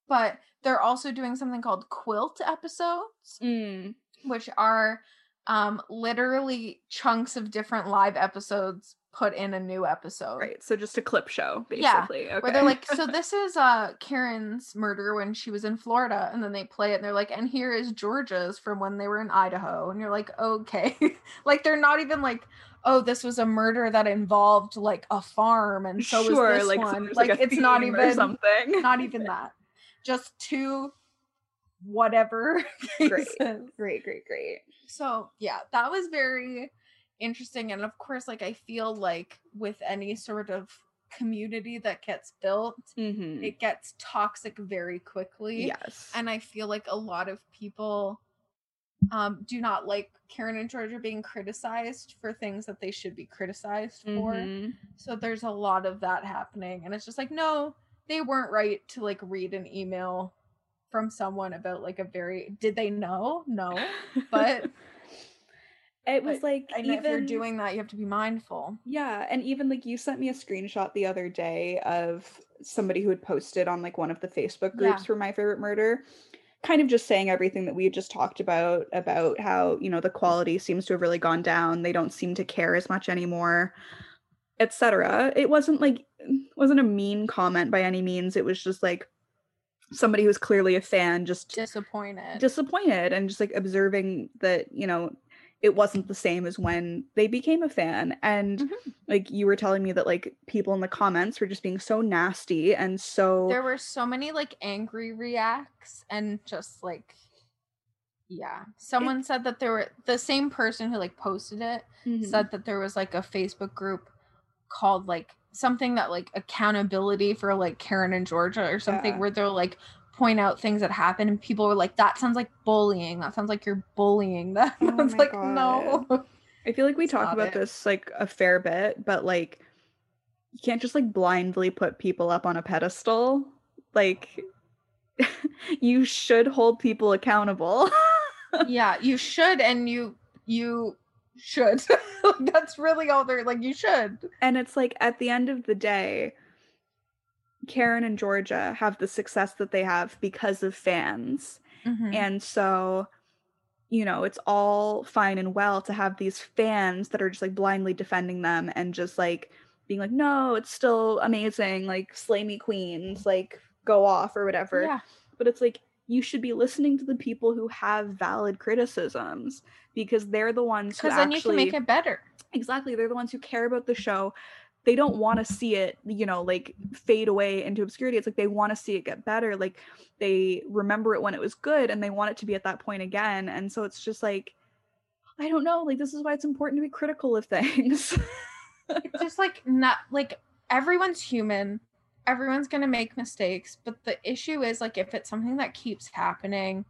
But they're also doing something called quilt episodes, Mm, which are um literally chunks of different live episodes put in a new episode. right. So just a clip show Yeah, basically. okay. Where they're like, so this is uh Karen's murder when she was in Florida, and then they play it and they're like, and here is Georgia's from when they were in Idaho. And you're like, okay. like they're not even like, oh, this was a murder that involved like a farm, and so sure, was this like, one. there's, Like, a it's not even something. not even that. Just two whatever Great. great, great, great. So yeah, that was very interesting. And of course, like I feel like with any sort of community that gets built, Mm-hmm. it gets toxic very quickly. Yes. And I feel like a lot of people um do not like Karen and Georgia being criticized for things that they should be criticized for. Mhm. So there's a lot of that happening. And it's just like, no, they weren't right to like read an email from someone about like a very did they know? No. But it was but like even if you're doing that, you have to be mindful. Yeah, and even like you sent me a screenshot the other day of somebody who had posted on like one of the Facebook groups Yeah. for My Favorite Murder, kind of just saying everything that we had just talked about about how, you know, the quality seems to have really gone down. They don't seem to care as much anymore, etc. It wasn't like wasn't a mean comment by any means. It was just like somebody who's clearly a fan just Disappointed. disappointed and just like observing that you know it wasn't the same as when they became a fan and Mhm. like you were telling me that like people in the comments were just being so nasty and so there were so many like angry reacts and just like yeah someone said that there were the same person who like posted it Mhm. said that there was like a facebook group called like something that like accountability for like karen and georgia or something Yeah. where they're like point out things that happen and people were like that sounds like bullying. That sounds like you're bullying them. Oh like no. I feel like we It's talk about it. this like a fair bit but like you can't just like blindly put people up on a pedestal. Like you should hold people accountable. Yeah you should and you you should. That's really all they're like you should. And it's like at the end of the day, Karen and Georgia have the success that they have because of fans. Mhm. And so, you know, it's all fine and well to have these fans that are just like blindly defending them and just like being like, no, it's still amazing. Like, slay me, queens, like, go off or whatever. yeah But it's like, you should be listening to the people who have valid criticisms because they're the ones who because then you actually can make it better exactly they're the ones who care about the show they don't want to see it you know like fade away into obscurity. It's like they want to see it get better. Like they remember it when it was good and they want it to be at that point again. And so it's just like i don't know. Like this is why it's important to be critical of things. It's just like not like everyone's human. Everyone's gonna make mistakes. But the issue is like if it's something that keeps happening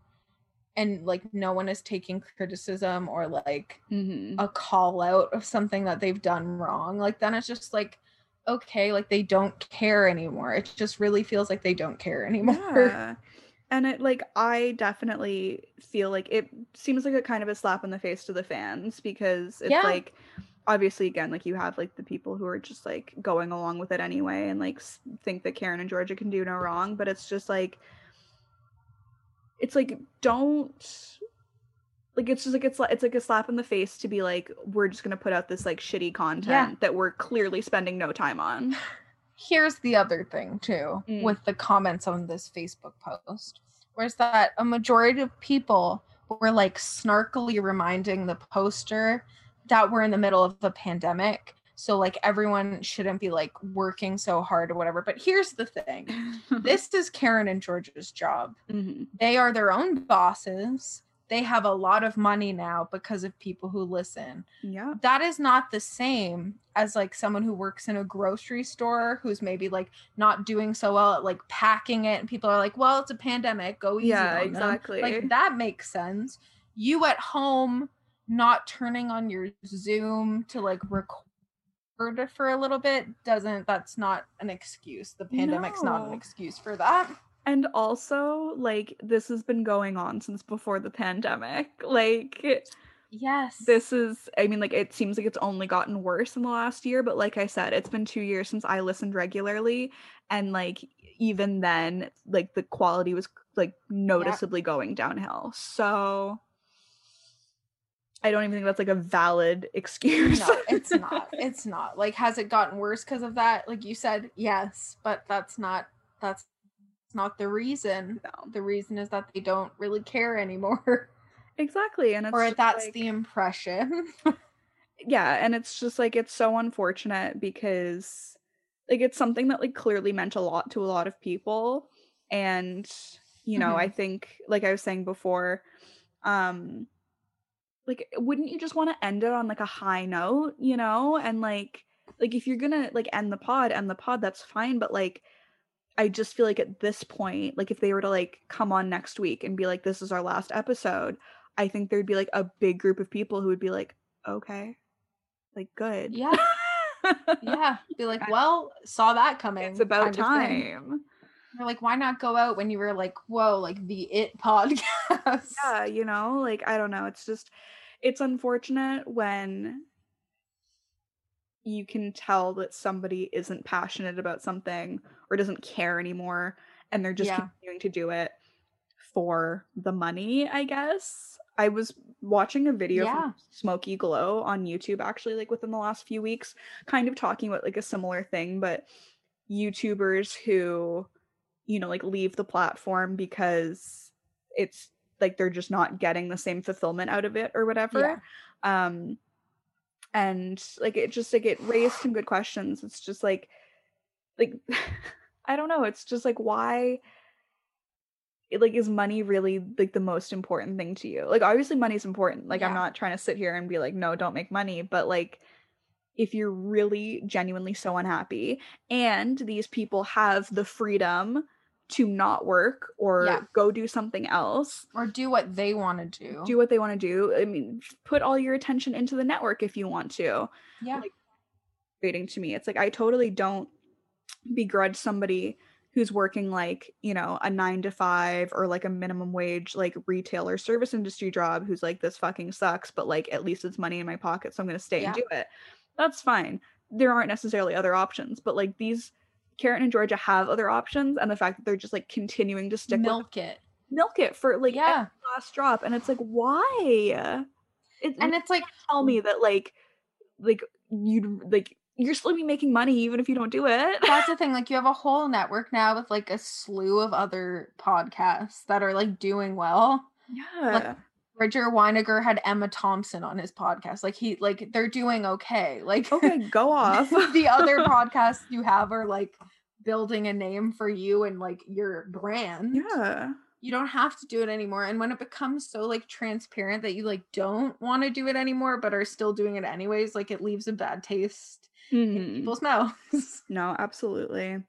and like no one is taking criticism or like Mhm. a call out of something that they've done wrong like then it's just like okay like they don't care anymore it just really feels like they don't care anymore Yeah. And it like I definitely feel like it seems like a kind of a slap in the face to the fans because it's Yeah. like obviously again like you have like the people who are just like going along with it anyway and like think that Karen and Georgia can do no wrong, but it's just like it's like don't like it's just like it's like it's like a slap in the face to be like we're just to put out this like shitty content that we're clearly spending no time on. Here's the other thing too Mm. with the comments on this Facebook post, was that a majority of people were like snarkily reminding the poster that we're in the middle of a pandemic. So like everyone shouldn't be like working so hard or whatever. But here's the thing. This is Karen and George's job. Mhm. They are their own bosses. They have a lot of money now because of people who listen. Yeah. That is not the same as like someone who works in a grocery store who's maybe like not doing so well at like packing it and people are like, "Well, it's a pandemic, go easy." Yeah, on them." exactly. Like that makes sense. You at home not turning on your Zoom to like record it for a little bit doesn't that's not an excuse. The pandemic's not an excuse for that. And also, like, this has been going on since before the pandemic. Like, Yes. this is, I mean, like, it seems like it's only gotten worse in the last year, but like I said, it's been two years since I listened regularly. And, like, even then, like, the quality was, like, noticeably going downhill. So, I don't even think that's, like, a valid excuse. no, it's not. It's not. Like, has it gotten worse because of that? Like you said, yes, but that's not that's not the reason. No. The reason is that they don't really care anymore. Exactly. And it's or that's like- the impression. yeah and it's just like it's so unfortunate because like it's something that like clearly meant a lot to a lot of people and you know i think like i was saying before um like eh, wouldn't you just want to end it on like a high note you know and like like if you're gonna like end the pod end the pod that's fine but like i just feel like at this point like if they were to like come on next week and be like this is our last episode i think there'd be like a big group of people who would be like okay like good yeah. Yeah. Be like, well, saw that coming. it's about thing. time They're like, why not go out when you were like, whoa, like the it podcast? yeah you know like i don't know it's just it's unfortunate when you can tell that somebody isn't passionate about something or doesn't care anymore and they're just Yeah. continuing to do it for the money i guess i was watching a video Yeah. from smokey glow on youtube actually like within the last few weeks kind of talking about like a similar thing but youtubers who you know like leave the platform because it's like they're just not getting the same fulfillment out of it or whatever. Um and like it just like it raised some good questions. It's just like like i don't know. It's just like why it, like is money really like the most important thing to you? Like obviously money's important. Like i'm not trying to sit here and be like no don't make money but like if you're really genuinely so unhappy and these people have the freedom to not work or Yeah. go do something else Or do what they want to do. do what they want to do i mean put all your attention into the network if you want to yeah. like, frustrating to me it's like i totally don't begrudge somebody who's working like you know a nine to five or like a minimum wage like retail or service industry job who's like this fucking sucks but like at least it's money in my pocket so i'm gonna stay and do it that's fine there aren't necessarily other options but like these karen and georgia have other options and the fact that they're just like continuing to stick with Milk it. milk it for like Yeah. last drop and it's like why it, And it's like, tell me that like like you'd like you're still be making money even if you don't do it that's the thing. Like, you have a whole network now with like a slew of other podcasts that are like doing well. yeah Roger Weiniger had Emma Thompson on his podcast. Like, he, like, they're doing okay. Like, okay go off the other podcasts you have are like building a name for you and like your brand. yeah You don't have to do it anymore. And when it becomes so like transparent that you like don't want to do it anymore but are still doing it anyways, like it leaves a bad taste in Mhm. people's mouths. no absolutely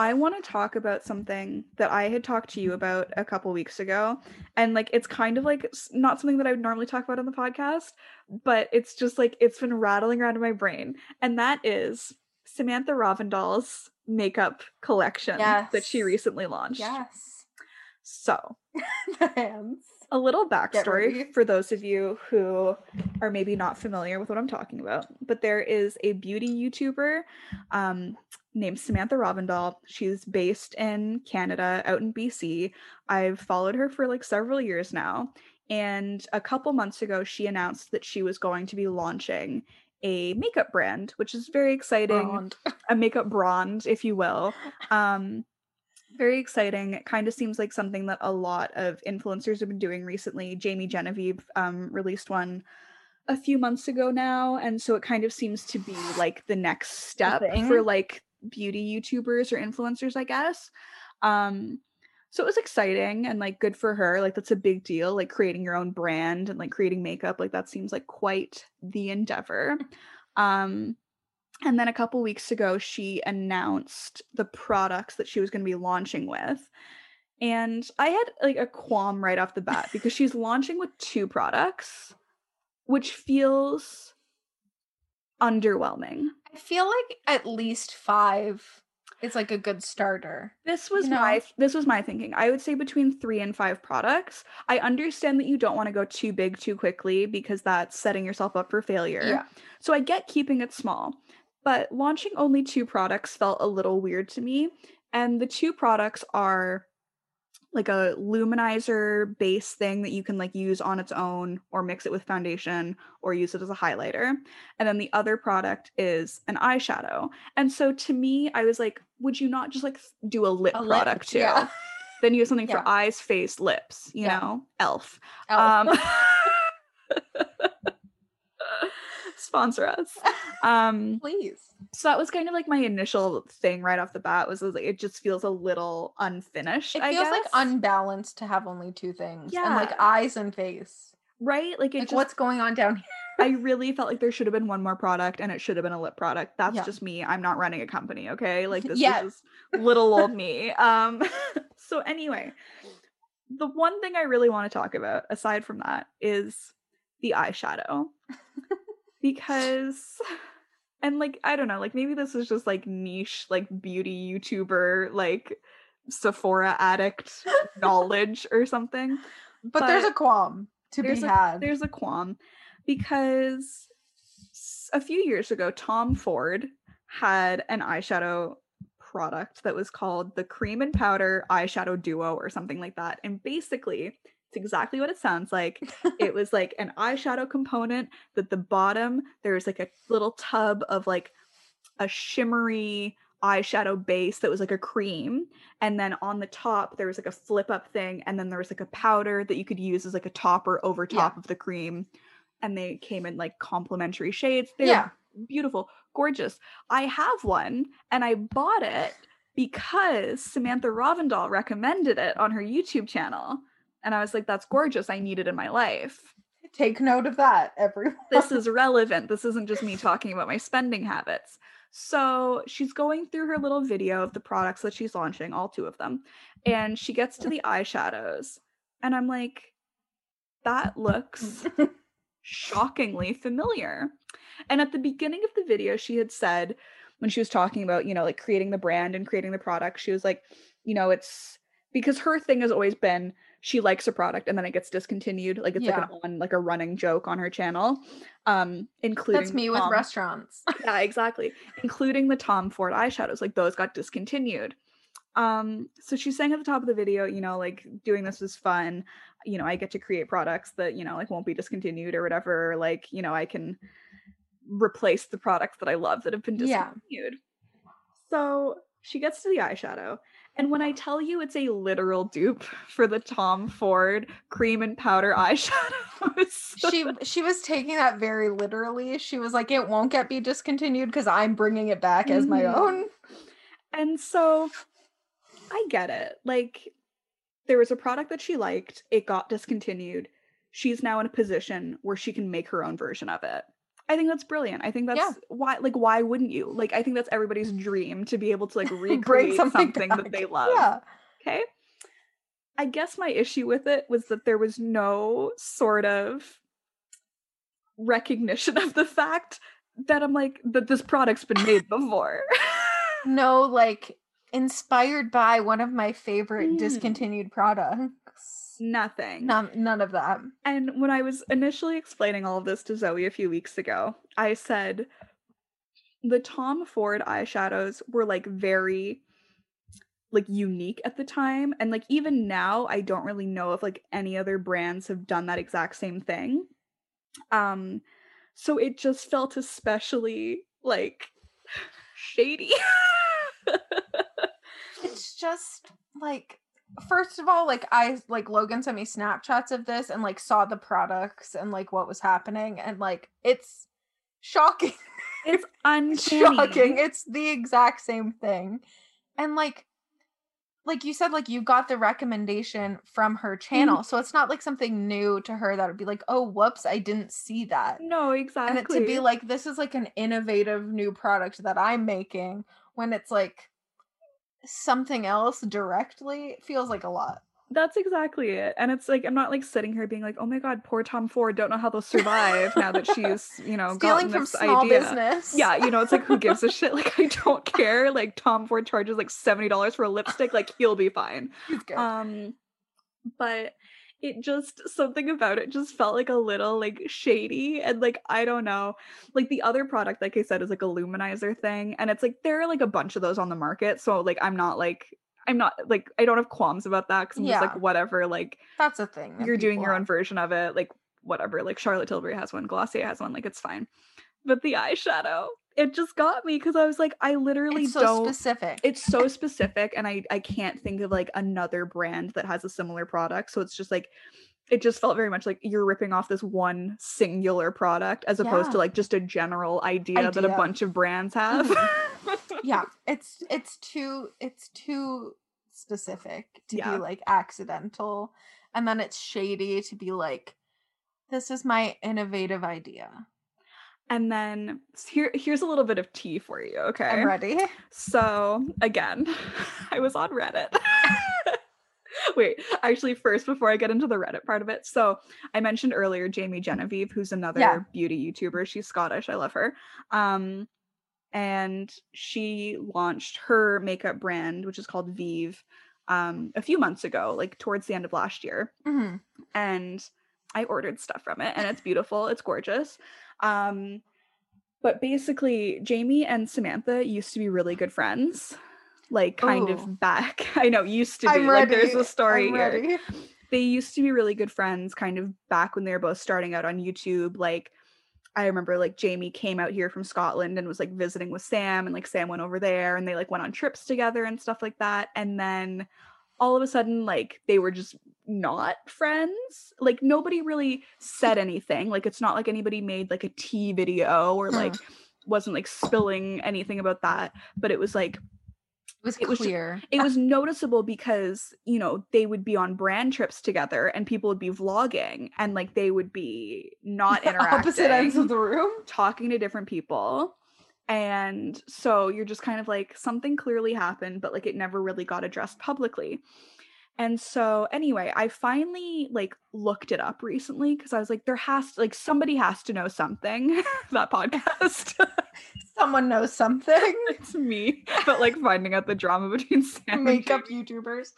I want to talk about something that I had talked to you about a couple weeks ago. And like, it's kind of like not something that I would normally talk about on the podcast, but it's just like, it's been rattling around in my brain. And that is Samantha Ravndahl's makeup collection that she recently launched. yes. So, a little backstory for those of you who are maybe not familiar with what I'm talking about, but there is a beauty YouTuber um, named Samantha Ravndahl. She's based in Canada, out in BC. I've followed her for like several years now. And a couple months ago, she announced that she was going to be launching a makeup brand, which is very exciting Blonde. a makeup brand, if you will. Um, very exciting. It kind of seems like something that a lot of influencers have been doing recently. Jamie Genevieve um, released one a few months ago now, and so it kind of seems to be like the next step for like beauty YouTubers or influencers, I guess. Um, so it was exciting and like good for her. Like that's a big deal. Like creating your own brand and like creating makeup, like that seems like quite the endeavor. Um, and then a couple weeks ago, she announced the products that she was going to be launching with. And I had like a qualm right off the bat because she's launching with two products, which feels underwhelming. I feel like at least five is like a good starter. This was You know? my this was my thinking. I would say between 3 and 5 products. I understand that you don't want to go too big too quickly because that's setting yourself up for failure. Yeah. So I get keeping it small, but launching only two products felt a little weird to me. And the two products are like a luminizer base thing that you can like use on its own or mix it with foundation or use it as a highlighter. And then the other product is an eyeshadow. And so to me, I was like, would you not just like do a lip A lip, product too? yeah. Then you have something Yeah. for eyes, face, lips, you Yeah. know, elf. Elf. Um, sponsor us. Um, Please. so that was kind of like my initial thing right off the bat was, was like it just feels a little unfinished. It I feels like unbalanced to have only two things. Yeah. And like eyes and face. right. Like it Like just what's going on down here? I really felt like there should have been one more product and it should have been a lip product. That's Yeah. just me. I'm not running a company, okay? Like this Yes. is little old me. Um so anyway, the one thing I really want to talk about aside from that is the eyeshadow. Because and like I don't know, like maybe this is just like niche like beauty YouTuber like Sephora addict knowledge or something But, there's a qualm to be a- had. there's a qualm because a few years ago tom ford had an eyeshadow product that was called the cream and powder eyeshadow duo or something like that and basically it's exactly what it sounds like it was like an eyeshadow component that the bottom there was like a little tub of like a shimmery eyeshadow base that was like a cream and then on the top there was like a flip up thing and then there was like a powder that you could use as like a topper over Yeah. top of the cream and they came in like complementary shades they're yeah. beautiful gorgeous i have one and i bought it because samantha ravndahl recommended it on her youtube channel and i was like that's gorgeous i need it in my life Take note of that, everyone. this is relevant. This isn't just me talking about my spending habits. So she's going through her little video of the products that she's launching, all two of them, and she gets to the eyeshadows. And I'm like, that looks shockingly familiar. And at the beginning of the video, she had said, when she was talking about, you know, like creating the brand and creating the product, she was like, you know, it's because her thing has always been she likes a product and then it gets discontinued. Like it's like an on like a running joke on her channel. Um, including That's me with restaurants. yeah, exactly. Including the Tom Ford eyeshadows, like those got discontinued. Um, so she's saying at the top of the video, you know, like doing this is fun. You know, I get to create products that, you know, like won't be discontinued or whatever. Like, you know, I can replace the products that I love that have been Yeah. discontinued. So she gets to the eyeshadow. And when I tell you it's a literal dupe for the Tom Ford cream and powder eyeshadows, she she was taking that very literally. She was like, "It won't get be discontinued because I'm bringing it back as my Mhm. own." And so I get it. Like there was a product that she liked, it got discontinued. She's now in a position where she can make her own version of it. I think that's brilliant. I think that's Yeah. why like why wouldn't you? Like I think that's everybody's dream to be able to like recreate something something, that they love. Yeah, Okay? I guess my issue with it was that there was no sort of recognition of the fact that I'm like that this product's been made before. no, like inspired by one of my favorite Mm. discontinued products. Nothing. None, none of that. And when I was initially explaining all of this to Zoe a few weeks ago, I said the Tom Ford eyeshadows were like very like unique at the time and like even now I don't really know if like any other brands have done that exact same thing. Um so it just felt especially like shady. It's just like first of all, like I like Logan sent me Snapchats of this and like saw the products and like what was happening and like it's shocking. it's uncanny. shocking. It's the exact same thing. And like like you said, like you got the recommendation from her mm-hmm. channel. So it's not like something new to her that would be like, oh whoops, I didn't see that. No, exactly. And it to be like this is like an innovative new product that I'm making when it's like something else directly feels like a lot. That's exactly it. And it's like I'm not like sitting here being like, "Oh my god, poor Tom Ford, don't know how they'll survive now that she's, you know, Stealing from this small idea." business. Yeah, you know, it's like who gives a shit? Like I don't care. Like Tom Ford charges like $70 for a lipstick, like he'll be fine. He's good. Um but it just something about it just felt like a little like shady and like I don't know. Like the other product like I said is like a luminizer thing and it's like there are like a bunch of those on the market. So like I'm not like I'm not like I don't have qualms about that cuz I'm just Yeah. like whatever like That's a thing. that you're doing your own version of it like whatever like Charlotte Tilbury has one, Glossier has one like it's fine. But the eyeshadow it just got me cuz I was like I literally It's so don't specific. it's so specific and I I can't think of like another brand that has a similar product. So it's just like it just felt very much like you're ripping off this one singular product as opposed Yeah. to like just a general idea, that a bunch of brands have. Mm-hmm. yeah it's it's too it's too specific to Yeah. be like accidental and then it's shady to be like this is my innovative idea and then here here's a little bit of tea for you, okay? i'm ready So again, I was on Reddit. Wait, actually, first, before I get into the Reddit part of it, so I mentioned earlier Jamie Genevieve, who's another Yeah. beauty YouTuber. She's Scottish. I love her. Um, and she launched her makeup brand, which is called Vieve, um, a few months ago, like towards the end of last year Mhm. and I ordered stuff from it and it's beautiful, it's gorgeous. Um but basically Jamie and Samantha used to be really good friends. Like kind Ooh. of back. I know used to be. i'm like ready there's a story I'm here. ready. They used to be really good friends kind of back when they were both starting out on YouTube like I remember like Jamie came out here from Scotland and was like visiting with Sam and like Sam went over there and they like went on trips together and stuff like that and then all of a sudden like they were just not friends. Like nobody really said anything. Like it's not like anybody made like a tea video or Mm. like wasn't like spilling anything about that but it was like it was It was ju- clear. it was noticeable because you know they would be on brand trips together and people would be vlogging and like they would be not interacting opposite ends of the room? talking to different people and so you're just kind of like something clearly happened but like it never really got addressed publicly. And so anyway i finally like looked it up recently because i was like there has to like somebody has to know something. That podcast. Someone knows something. It's me but like finding out the drama between sam and makeup Jamie. youtubers.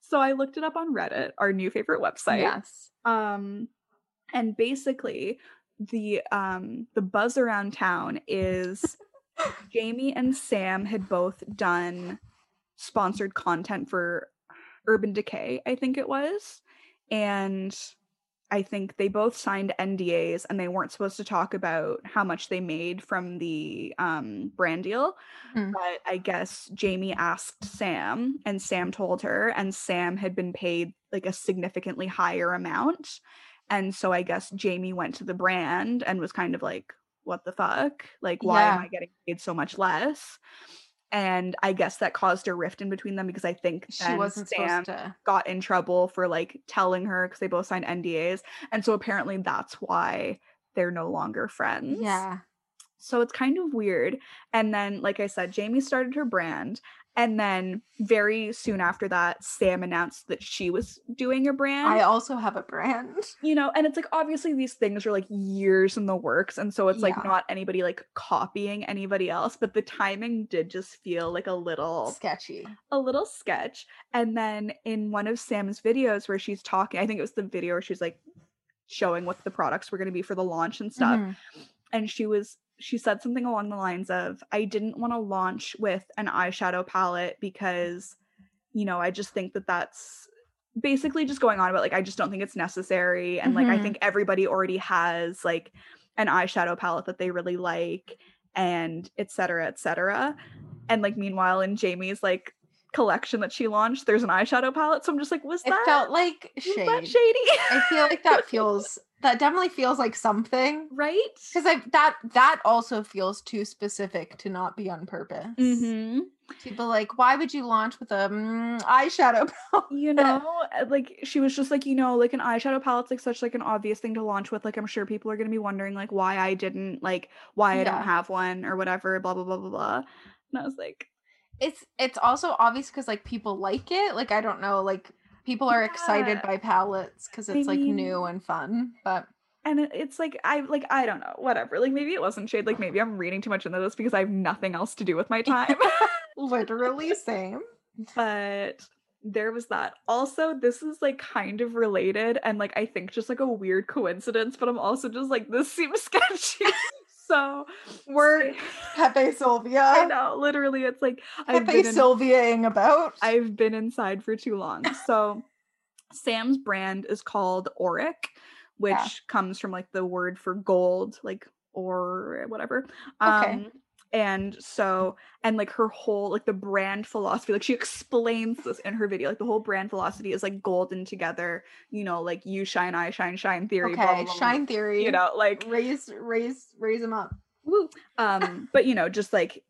So i looked it up on reddit our new favorite website. Yes. Um and basically the um the buzz around town is jamie and sam had both done sponsored content for urban decay i think it was. And i think they both signed ndas and they weren't supposed to talk about how much they made from the um brand deal. Mhm. but i guess jamie asked sam and sam told her and sam had been paid like a significantly higher amount. And so I guess Jamie went to the brand and was kind of like, what the fuck? Like, why am I getting paid so much less? And I guess that caused a rift in between them because I think she wasn't Sam to got in trouble for like telling her because they both signed NDAs. And so apparently that's why they're no longer friends. yeah So it's kind of weird. And then, like I said, Jamie started her brand And then very soon after that, Sam announced that she was doing a brand. I also have a brand. you know, and it's like obviously these things are like years in the works. And so it's like Yeah. not anybody like copying anybody else, but the timing did just feel like a little Sketchy. a little sketch. And then in one of Sam's videos where she's talking, I think it was the video where she's like showing what the products were going to be for the launch and stuff. Mhm. And she was she said something along the lines of, I didn't want to launch with an eyeshadow palette because, you know, I just think that that's basically just going on about like I just don't think it's necessary. And like I Mhm. think everybody already has like an eyeshadow palette that they really like and et cetera, et cetera. And like meanwhile in Jamie's like collection that she launched, there's an eyeshadow palette. So I'm just like, was It that felt like shade. that shady? I feel like that feels that definitely feels like something. right? Because I that that also feels too specific to not be on purpose. Mm-hmm. People like, why would you launch with a mm, eyeshadow palette? you know uh, like she was just like you know like an eyeshadow palette's like such like an obvious thing to launch with like i'm sure people are going to be wondering like why i didn't like why i Yeah. don't have one or whatever blah blah blah blah blah and i was like It's it's also obvious because like people like it. Like I don't know, like people are excited by palettes because I it's like mean- new and fun. But and it's like i like i don't know whatever like maybe it wasn't shade like maybe i'm reading too much into this because i have nothing else to do with my time literally same. but there was that also this is like kind of related and like i think just like a weird coincidence but i'm also just like this seems sketchy so We're Pepe Sylvia. I know, literally, it's like Pepe in, Sylviaing about. I've been inside for too long. So, Sam's brand is called Auric, which Yeah. comes from like the word for gold, like or whatever. Okay. Um, and so, and like her whole like the brand philosophy, like she explains this in her video. Like the whole brand philosophy is like golden together. You know, like you shine, I shine, shine theory. okay, blah, blah, blah, Shine Theory. You know, like raise, raise, raise them up. Woo. Um, but you know, just like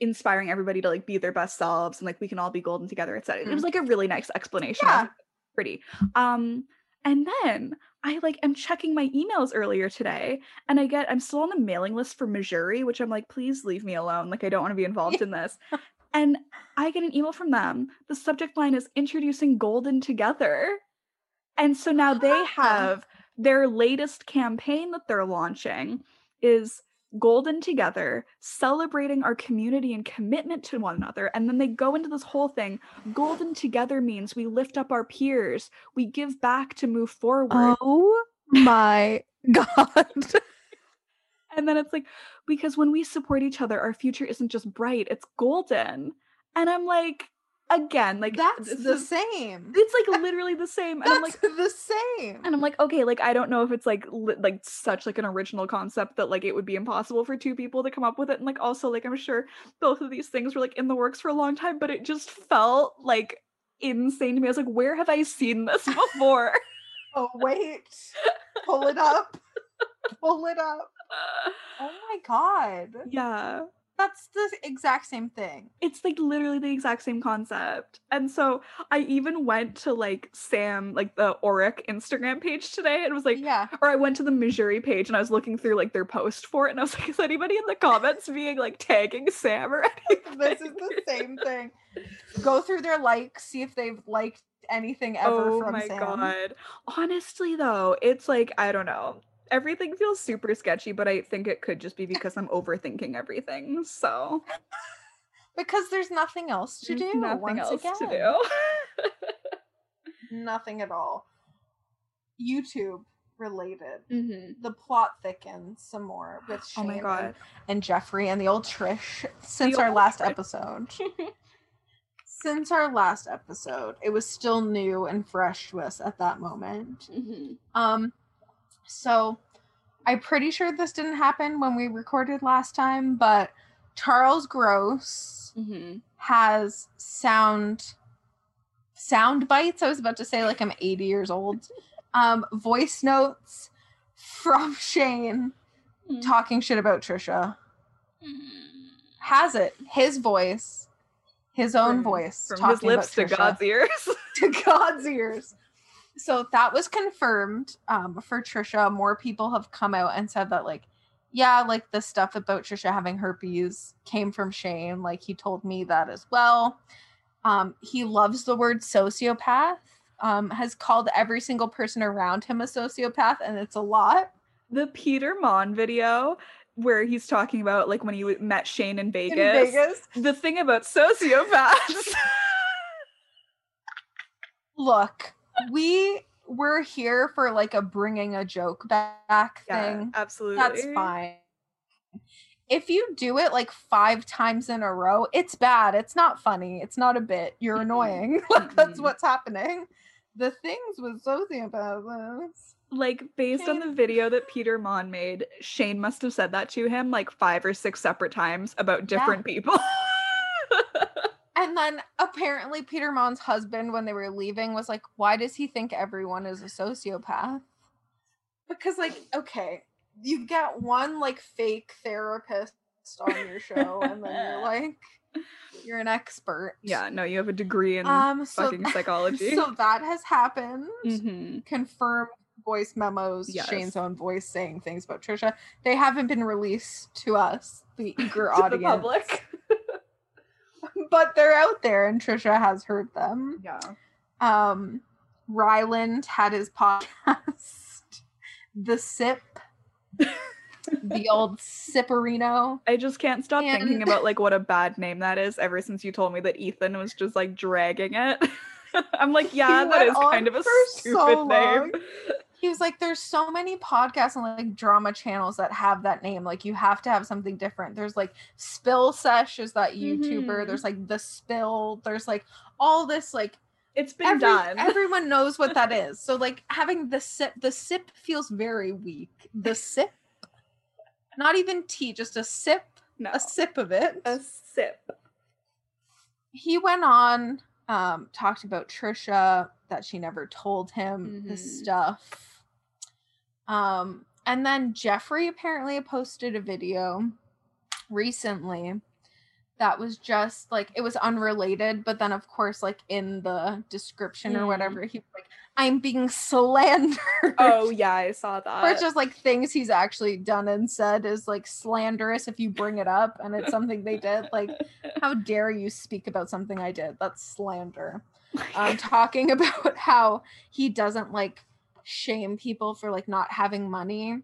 inspiring everybody to like be their best selves and like we can all be golden together, etc. It was like a really nice explanation. Yeah. Pretty. Um, and then I like am checking my emails earlier today and I get I'm still on the mailing list for Missouri, which I'm like, please leave me alone. Like I don't want to be involved in this. And I get an email from them. The subject line is introducing Golden Together. And so now they have their latest campaign that they're launching is Golden Together, celebrating our community and commitment to one another. And then they go into this whole thing. Golden Together means we lift up our peers, we give back to move forward. Oh my god. And then it's like, because when we support each other, our future isn't just bright, it's golden. And I'm like, again, like That's this the same. It's like literally the same. And I'm That's like, the same. and I'm like, okay, like I don't know if it's like li- like such like an original concept that like it would be impossible for two people to come up with it, and like also like I'm sure both of these things were like in the works for a long time, but it just felt like insane to me. I was like, where have I seen this before? Oh wait. Pull it up. Pull it up. Oh my god. yeah, That's the exact same thing. it's like literally the exact same concept. And so I even went to like Sam, like the Auric Instagram page today, and was like, Yeah. or I went to the Missouri page and I was looking through like their post for it, and I was like, is anybody in the comments being like tagging Sam or anything? This is the same thing. Go through their likes, see if they've liked anything ever from oh from my Sam. god. Honestly though, it's like I don't know. Everything feels super sketchy, but I think it could just be because I'm overthinking everything. So Because there's nothing else to there's do. nothing once else again. to do. Nothing at all. YouTube related. hmm The plot thickens some more with Oh Shane my and- god. and Jeffree and the old Trish since The our last Trish. episode. since our last episode, it was still new and fresh to us at that moment. hmm Um, so I'm pretty sure this didn't happen when we recorded last time, but Charles Gross hmm has sound sound bites. I was about to say like I'm 80 years old. Um, voice notes from Shane talking shit about Trisha. Has it his voice, his own From- voice, From his lips to God's ears. to God's ears. So that was confirmed um, for Trisha. More people have come out and said that, like, yeah, like the stuff about Trisha having herpes came from Shane. Like he told me that as well. Um, he loves the word sociopath. Um, has called every single person around him a sociopath, and it's a lot. The Peter Monn video where he's talking about like when he met Shane in Vegas. In Vegas. The thing about sociopaths. Look, we were here for like a bringing a joke back yeah, thing. absolutely. That's fine. If you do it like five times in a row, it's bad. It's not funny. It's not a bit. You're annoying. like that's what's happening. The things with sociopaths. Like based on the video that Peter Monn made, Shane must have said that to him like five or six separate times about different people. And then apparently Peter Monn's husband, when they were leaving, was like, Why does he think everyone is a sociopath? Because, like, okay, you get one like fake therapist on your show, and then you're like, you're an expert. yeah, no, you have a degree in Um so, fucking psychology. so that has happened. Mhm. Confirmed voice memos, Yes. Shane's own voice saying things about Trisha. They haven't been released to us, the eager To the audience. public. But they're out there and Trisha has heard them. Yeah. Um Ryland had his podcast, The Sip, the old Sipperino. I just can't stop thinking about like what a bad name that is ever since you told me that Ethan was just like dragging it. I'm like, yeah, that went kind of a stupid so name. He was like, there's so many podcasts and like drama channels that have that name. Like you have to have something different. There's like Spill Sesh is that YouTuber. Mhm. There's like The Spill. There's like all this like It's been every- done. everyone knows what that is. So like having the sip, the sip feels very weak. The sip, not even tea, just a sip, no. a sip of it. A sip. he went on, um, talked about Trisha that she never told him Mhm. this stuff. Um, and then Jeffree apparently posted a video recently that was just like it was unrelated, but then of course, like in the description or Mm. whatever, he was like, I'm being slandered. Oh yeah, I saw that. Or it's just like things he's actually done and said is like slanderous if you bring it up and it's something they did. Like, how dare you speak about something I did? That's slander. Um, talking about how he doesn't like shame people for like not having money.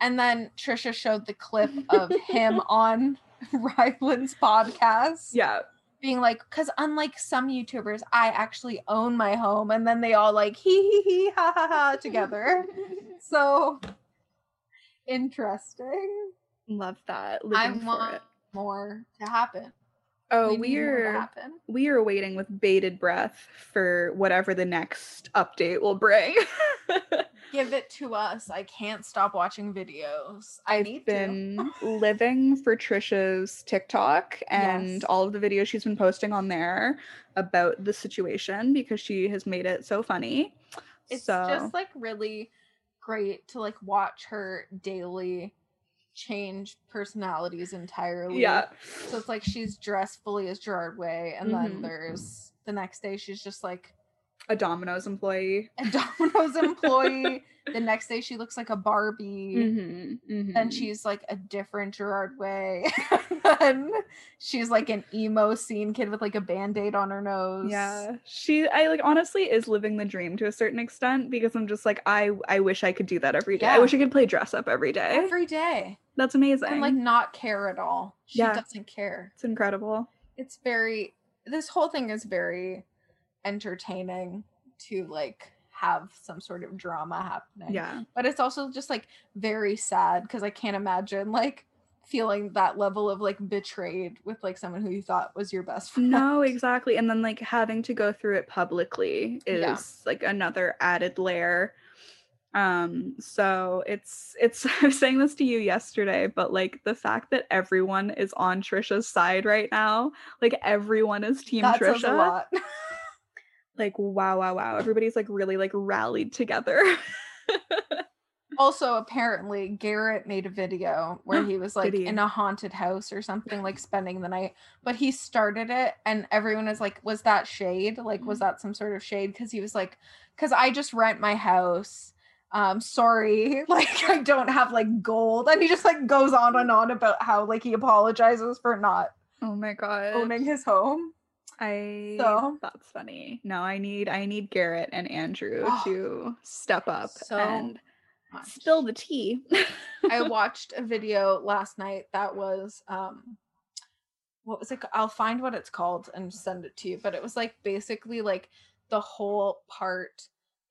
And then Trisha showed the clip of him on Ryland's podcast yeah. being like, because unlike some YouTubers, I actually own my home. And then they all like hee hee hee ha ha ha together. So interesting. Love that. I Living for want it. more to happen. Oh, We need more to we're we are waiting with bated breath for whatever the next update will bring. Give it to us. I can't stop watching videos. I I've need been living for Trisha's TikTok and Yes. all of the videos she's been posting on there about the situation because she has made it so funny. It's so just like really great to like watch her daily change personalities entirely. yeah. So it's like she's dressed fully as Gerard Way, and then Mhm. there's the next day she's just like A Domino's employee. a Domino's employee. the next day she looks like a Barbie. Mm-hmm, Then she's like a different Gerard Way. then she's like an emo scene kid with like a band-aid on her nose. Yeah, she I like honestly is living the dream to a certain extent because I'm just like I I wish I could do that every day. I wish I could play dress up every day. Every day. That's amazing. And like not care at all. She Yeah. doesn't care. it's incredible. It's very this whole thing is very entertaining to like have some sort of drama happening. Yeah. but it's also just like very sad because I can't imagine like feeling that level of like betrayed with like someone who you thought was your best friend. No, exactly. And then like having to go through it publicly is Yeah. like another added layer. Um so it's it's I was saying this to you yesterday, but like the fact that everyone is on Trisha's side right now, like everyone is team that Trisha. Like wow, wow, wow. Everybody's like really like rallied together. also, apparently, Garrett made a video where he was like he? in a haunted house or something, like spending the night. But he started it, and everyone was like, "Was that shade? Like, was that some sort of shade?" Because he was like, "Because I just rent my house." um sorry like i don't have like gold and he just like goes on and on about how like he apologizes for not Oh my god. owning his home I So- that's funny. No, I need I need Garrett and Andrew Oh, to step up so and much. spill the tea. I watched a video last night that was um what was it I'll find what it's called and send it to you but it was like basically like the whole part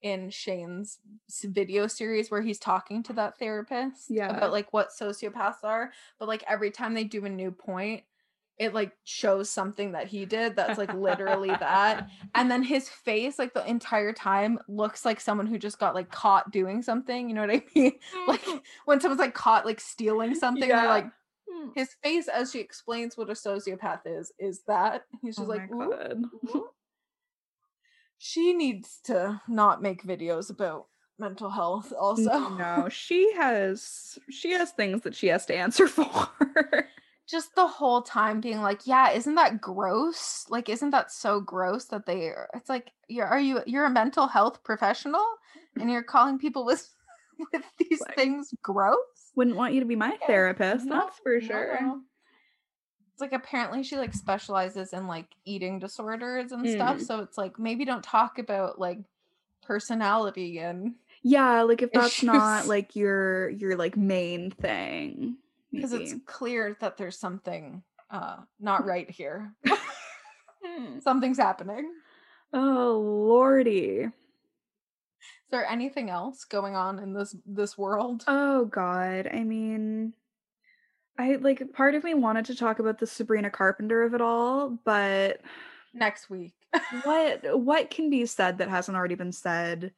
in Shane's video series where he's talking to that therapist Yeah. about like what sociopaths are but like every time they do a new point it like shows something that he did that's like literally that and then his face like the entire time looks like someone who just got like caught doing something you know what i mean like when someone's like caught like stealing something they're Yeah. like Hmm. his face as she explains what a sociopath is is that he's just Oh like "Ooh, ooh." she needs to not make videos about mental health also no, she has she has things that she has to answer for. Just the whole time being like yeah isn't that gross like isn't that so gross that they are it's like you're are you you're a mental health professional and you're calling people with with these Like- things gross Wouldn't want you to be my Okay. therapist, No, that's for no, sure. no. It's like apparently she like specializes in like eating disorders and stuff. Mm. So it's like maybe don't talk about like personality and Yeah, like if that's not like your your like main thing. Because it's clear that there's something uh not right here. Hmm. Something's happening. Oh lordy. Is there anything else going on in this this world? Oh god. I mean I like part of me wanted to talk about the Sabrina Carpenter of it all, but Next week. what what can be said that hasn't already been said?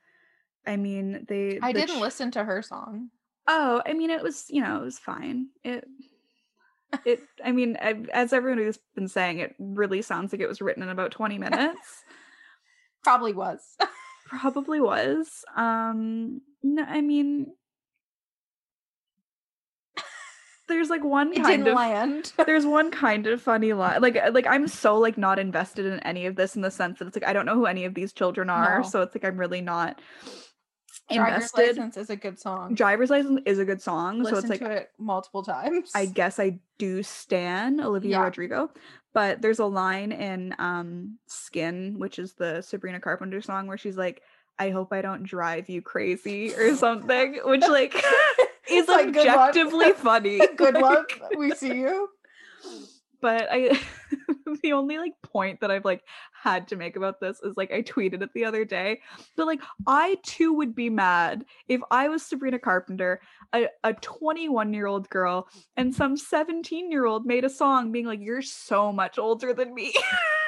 I mean, they I the didn't ch- listen to her song. Oh, I mean, it was, you know, it was fine. It, it, I mean, I- as everyone has been saying, it really sounds like it was written in about 20 minutes. Probably was. Probably was. Um, no, I mean, there's like one It kind didn't of, land. there's one kind of funny line. Like, like I'm so like not invested in any of this in the sense that it's like I don't know who any of these children are, No. so it's like I'm really not Driver's invested. license is a good song. Driver's license is a good song, Listen so it's like to it multiple times. I guess I do stan Olivia Yeah. Rodrigo, but there's a line in um Skin, which is the Sabrina Carpenter song where she's like, I hope I don't drive you crazy or something, which like is like, objectively funny. Good luck. We see you. But I the only like point that I've like had to make about this is like I tweeted it the other day. But like I too would be mad if I was Sabrina Carpenter, a, a 21 year old girl, and some 17 year old made a song being like, You're so much older than me.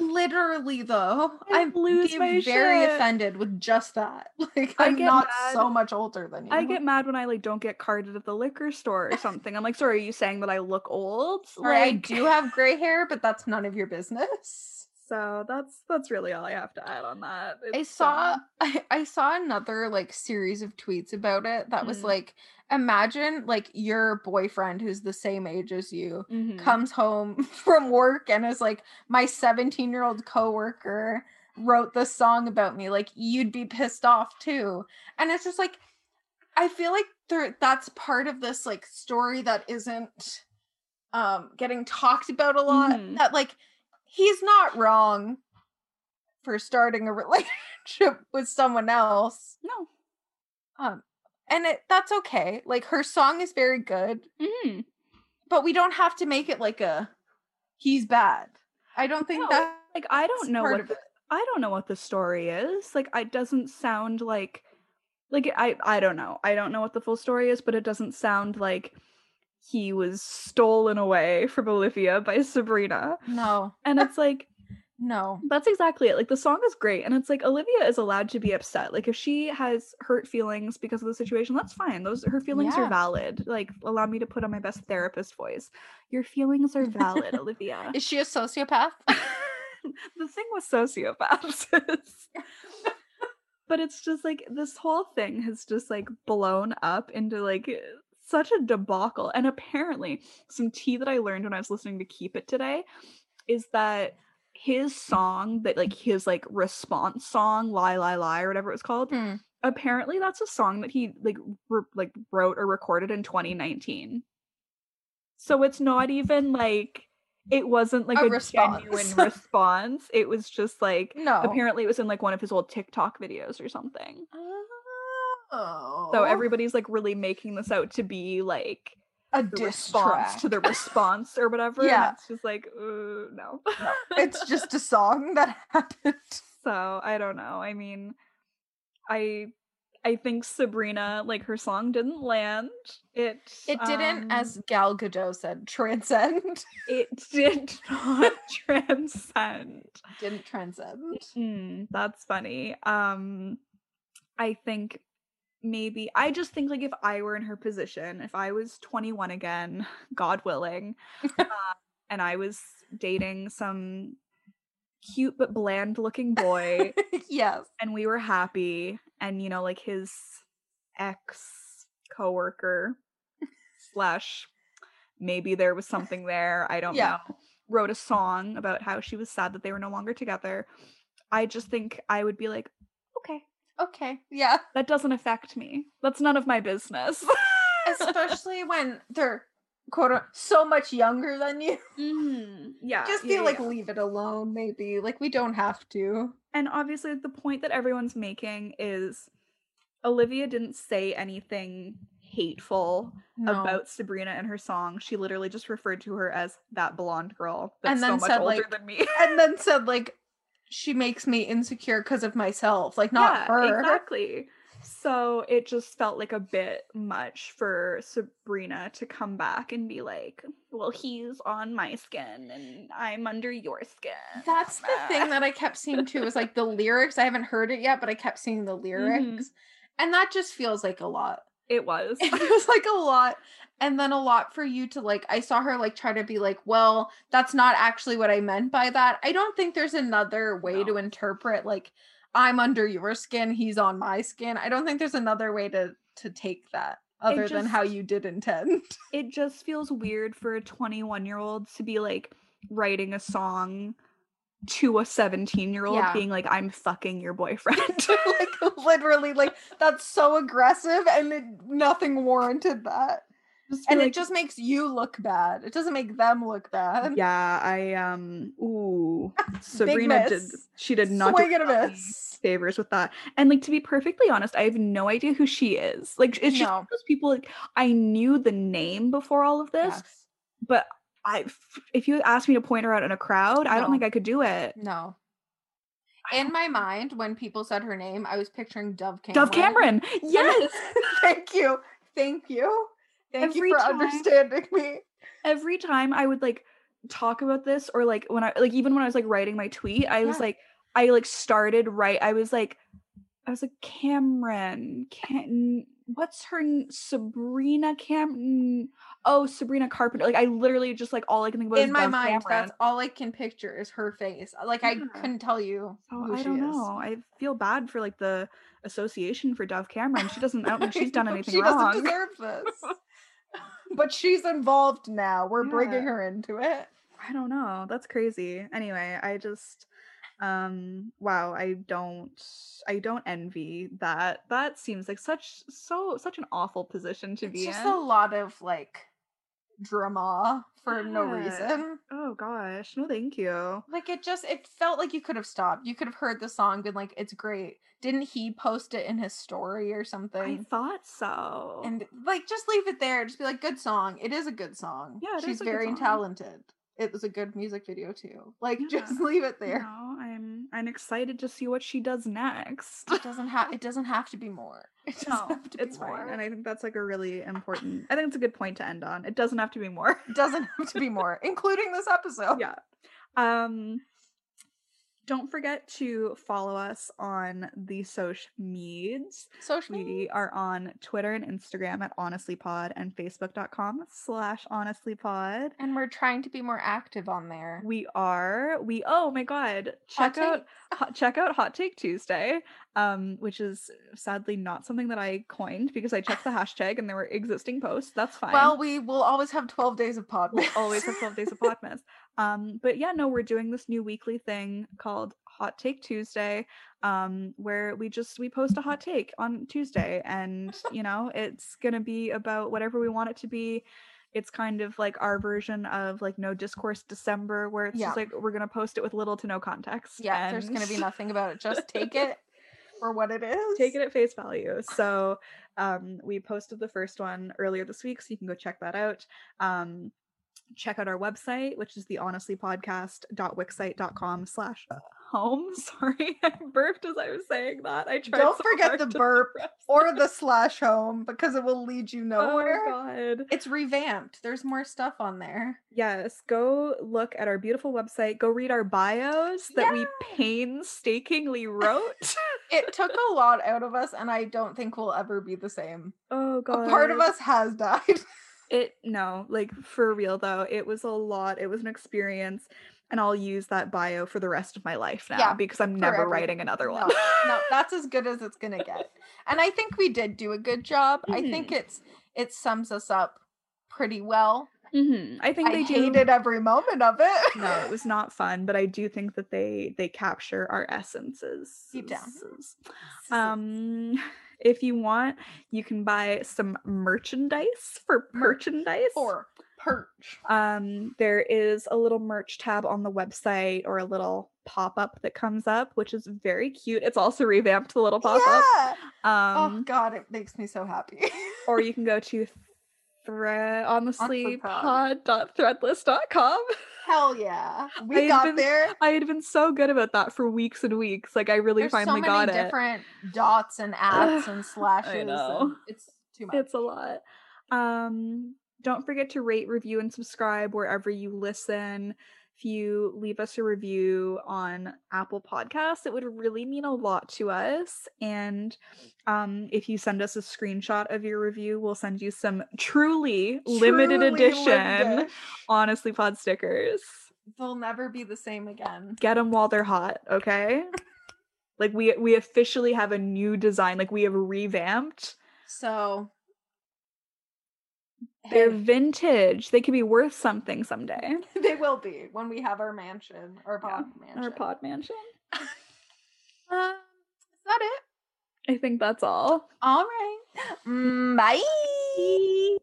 Literally, though, I I lose my very shit. offended with just that. Like, I'm not mad. so much older than you. I get mad when I like don't get carded at the liquor store or something. I'm like, sorry, are you saying that I look old? Sorry, I do have gray hair, but that's none of your business. So that's that's really all I have to add on that. I saw um, I, I saw another like series of tweets about it that was Mm. like imagine like your boyfriend who's the same age as you mhm. comes home from work and is like my 17 year old coworker wrote this song about me like you'd be pissed off too and it's just like i feel like there that's part of this like story that isn't um getting talked about a lot Mhm. that like he's not wrong for starting a relationship with someone else No. um and it that's okay like her song is very good Mhm. but we don't have to make it like a he's bad. I don't think No, that Like I don't know what the. I don't know what the story is. Like it doesn't sound like like I I don't know. I don't know what the full story is, but it doesn't sound like he was stolen away from Olivia by Sabrina. no, And it's like no. That's exactly it. Like the song is great, and it's like Olivia is allowed to be upset. Like if she has hurt feelings because of the situation, that's fine. Those her feelings are valid. Like allow me to put on my best therapist voice. Your feelings are valid, Olivia. Is she a sociopath? the thing with sociopaths is but it's just like this whole thing has just like blown up into like such a debacle and apparently some tea that i learned when i was listening to keep it today is that his song that like his like response song lie lie lie or whatever it was called Hmm. apparently that's a song that he like re- like wrote or recorded in 2019. So it's not even like it wasn't like A a, response. genuine response. It was just like No. apparently it was in like one of his old TikTok videos or something. Oh. So everybody's like really making this out to be like a response track. to the response or whatever. and Yeah. it's just like uh, no. it's just a song that happened. So I don't know. I mean, I I think Sabrina, like her song didn't land. It It didn't, um, as Gal Gadot said, transcend. it did not transcend. didn't transcend. Mm, that's funny. Um, I think maybe I just think like if I were in her position, if I was 21 again, God willing, uh, and I was dating some cute but bland looking boy yes. and we were happy and you know like his ex coworker slash maybe there was something there i don't Yeah. know wrote a song about how she was sad that they were no longer together i just think i would be like okay Okay. Yeah. that doesn't affect me that's none of my business Especially when they're quote unquote, so much younger than you. Mhm. yeah Just yeah, like yeah. leave it alone, maybe. Like we don't have to. and obviously the point that everyone's making is olivia didn't say anything hateful No. about Sabrina and her song. She literally just referred to her as that blonde girl that's And so then much said, older like, than me. and then said like she makes me insecure because of myself. Like not yeah, her. exactly. So it just felt like a bit much for Sabrina to come back and be like, "Well, he's on my skin and I'm under your skin." That's the thing that I kept seeing too was like the lyrics. I haven't heard it yet, but I kept seeing the lyrics. Mhm. And that just feels like a lot. It was. It was like a lot. And then a lot for you to like I saw her like try to be like, well, that's not actually what I meant by that. I don't think there's another way to interpret like I'm under your skin, he's on my skin. I don't think there's another way to to take that other than how you did intend. it just feels weird for a 21 year old to be like writing a song to a 17 year old Yeah. being like i'm fucking your boyfriend like literally like that's so aggressive and it, nothing warranted that. Just And like, it just makes you look bad. It doesn't make them look bad. yeah i um ooh sabrina did she did not Swing do and a us miss. favors with that and like to be perfectly honest i have no idea who she is like it's just No. of those people like i knew the name before all of this Yes. but i if you asked me to point her out in a crowd i don't think i could do it No. In my mind, when people said her name, I was picturing Dove Cameron. dove cameron yes Thank you. Thank you. Thank Every you for time- understanding me. every time I would like talk about this or like when I like even when I was like writing my tweet, I was like I like started right. I was like I was like Cameron, can what's her n- Sabrina Cam? Oh, Sabrina Carpenter. Like I literally just like all I can think about In is my mind, Cameron. that's all I can picture is her face. Uh, like I Yeah. couldn't tell you who I she don't is. know. I feel bad for like the association for Dove Cameron. She doesn't. I don't think she's done anything she wrong. doesn't deserve this. But she's involved now. We're bringing her into it. I don't know. That's crazy. Anyway, I just um wow, I don't I don't envy that. That seems like such so such an awful position to It's be just in. a lot of like drama for no reason. oh gosh. No thank you. Like it just it felt like you could have stopped. You could have heard the song, been like, it's great. Didn't he post it in his story or something? I thought so. And like just leave it there. Just be like, good song. It is a good song. Yeah, it She's is a good very talented. It was a good music video too. Like just leave it there. know, I'm I'm excited to see what she does next. It doesn't have it doesn't have to be more. It doesn't no, have to be it's more. fine. And I think that's like a really important I think it's a good point to end on. It doesn't have to be more. It doesn't have to be more, including this episode. yeah. Um don't forget to follow us on the social meds. Social We media. are on Twitter and Instagram at honestlypod and facebook.com slash honestlypod. And we're trying to be more active on there. We are we oh my god. Hot Check out hot, check out Hot Take Tuesday, um, which is sadly not something that I coined because I checked the hashtag and there were existing posts. That's fine. Well, we will always have 12 days of pod. we'll always have 12 days of Podmas. Um, but yeah, no, we're doing this new weekly thing called Hot Take Tuesday, um, where we just we post a hot take on Tuesday, and you know it's gonna be about whatever we want it to be. It's kind of like our version of like No Discourse December, where it's Yeah. just like we're gonna post it with little to no context. Yeah, there's gonna be nothing about it. Just take it for what it is. take it at face value. So um, we posted the first one earlier this week, so you can go check that out. Um, check out our website, which is the honestlypodcast.wixsite.com slash home. Sorry, I burped as I was saying that. I tried Don't so forget the burp or the slash home because it will lead you nowhere. Oh god. It's revamped. There's more stuff on there. Yes, go look at our beautiful website. Go read our bios that we painstakingly wrote. It took a lot out of us, and I don't think we'll ever be the same. oh god. A part of us has died. It no, like for real though, it was a lot. It was an experience, and I'll use that bio for the rest of my life now Yeah, because I'm never forever. writing another one. no, that's as good as it's gonna get. And I think we did do a good job. I think mm-hmm. it's it sums us up pretty well. Mhm, I think I they do. hated every moment of it. No, it was not fun, but I do think that they they capture our essences. Deep down. Um, if you want, you can buy some merchandise for merchandise. or perch. Um, there is a little merch tab on the website or a little pop up that comes up, which is very cute. It's also revamped the little pop up. Yeah. oh Um, god, it makes me so happy. or you can go to thread honestly pod. pod.threadless.com. Hell yeah. I We had got been- there. I had been so good about that for weeks and weeks. Like I really There's finally so many got it. different dots and apps and slashes. and know. it's too much. It's a lot. Um, don't forget to rate, review, and subscribe wherever you listen. If you leave us a review on Apple Podcasts, it would really mean a lot to us. And um, if you send us a screenshot of your review, we'll send you some truly limited edition limited. Honestly Pod stickers. They'll never be the same again. Get them while they're hot, okay? like we we officially have a new design. Like we have revamped. So They're hey, vintage. They could be worth something someday. Will be when we have our mansion or Yeah, pod mansion. Our pod mansion. Um, is that it? I think that's all. All right. Mm, bye.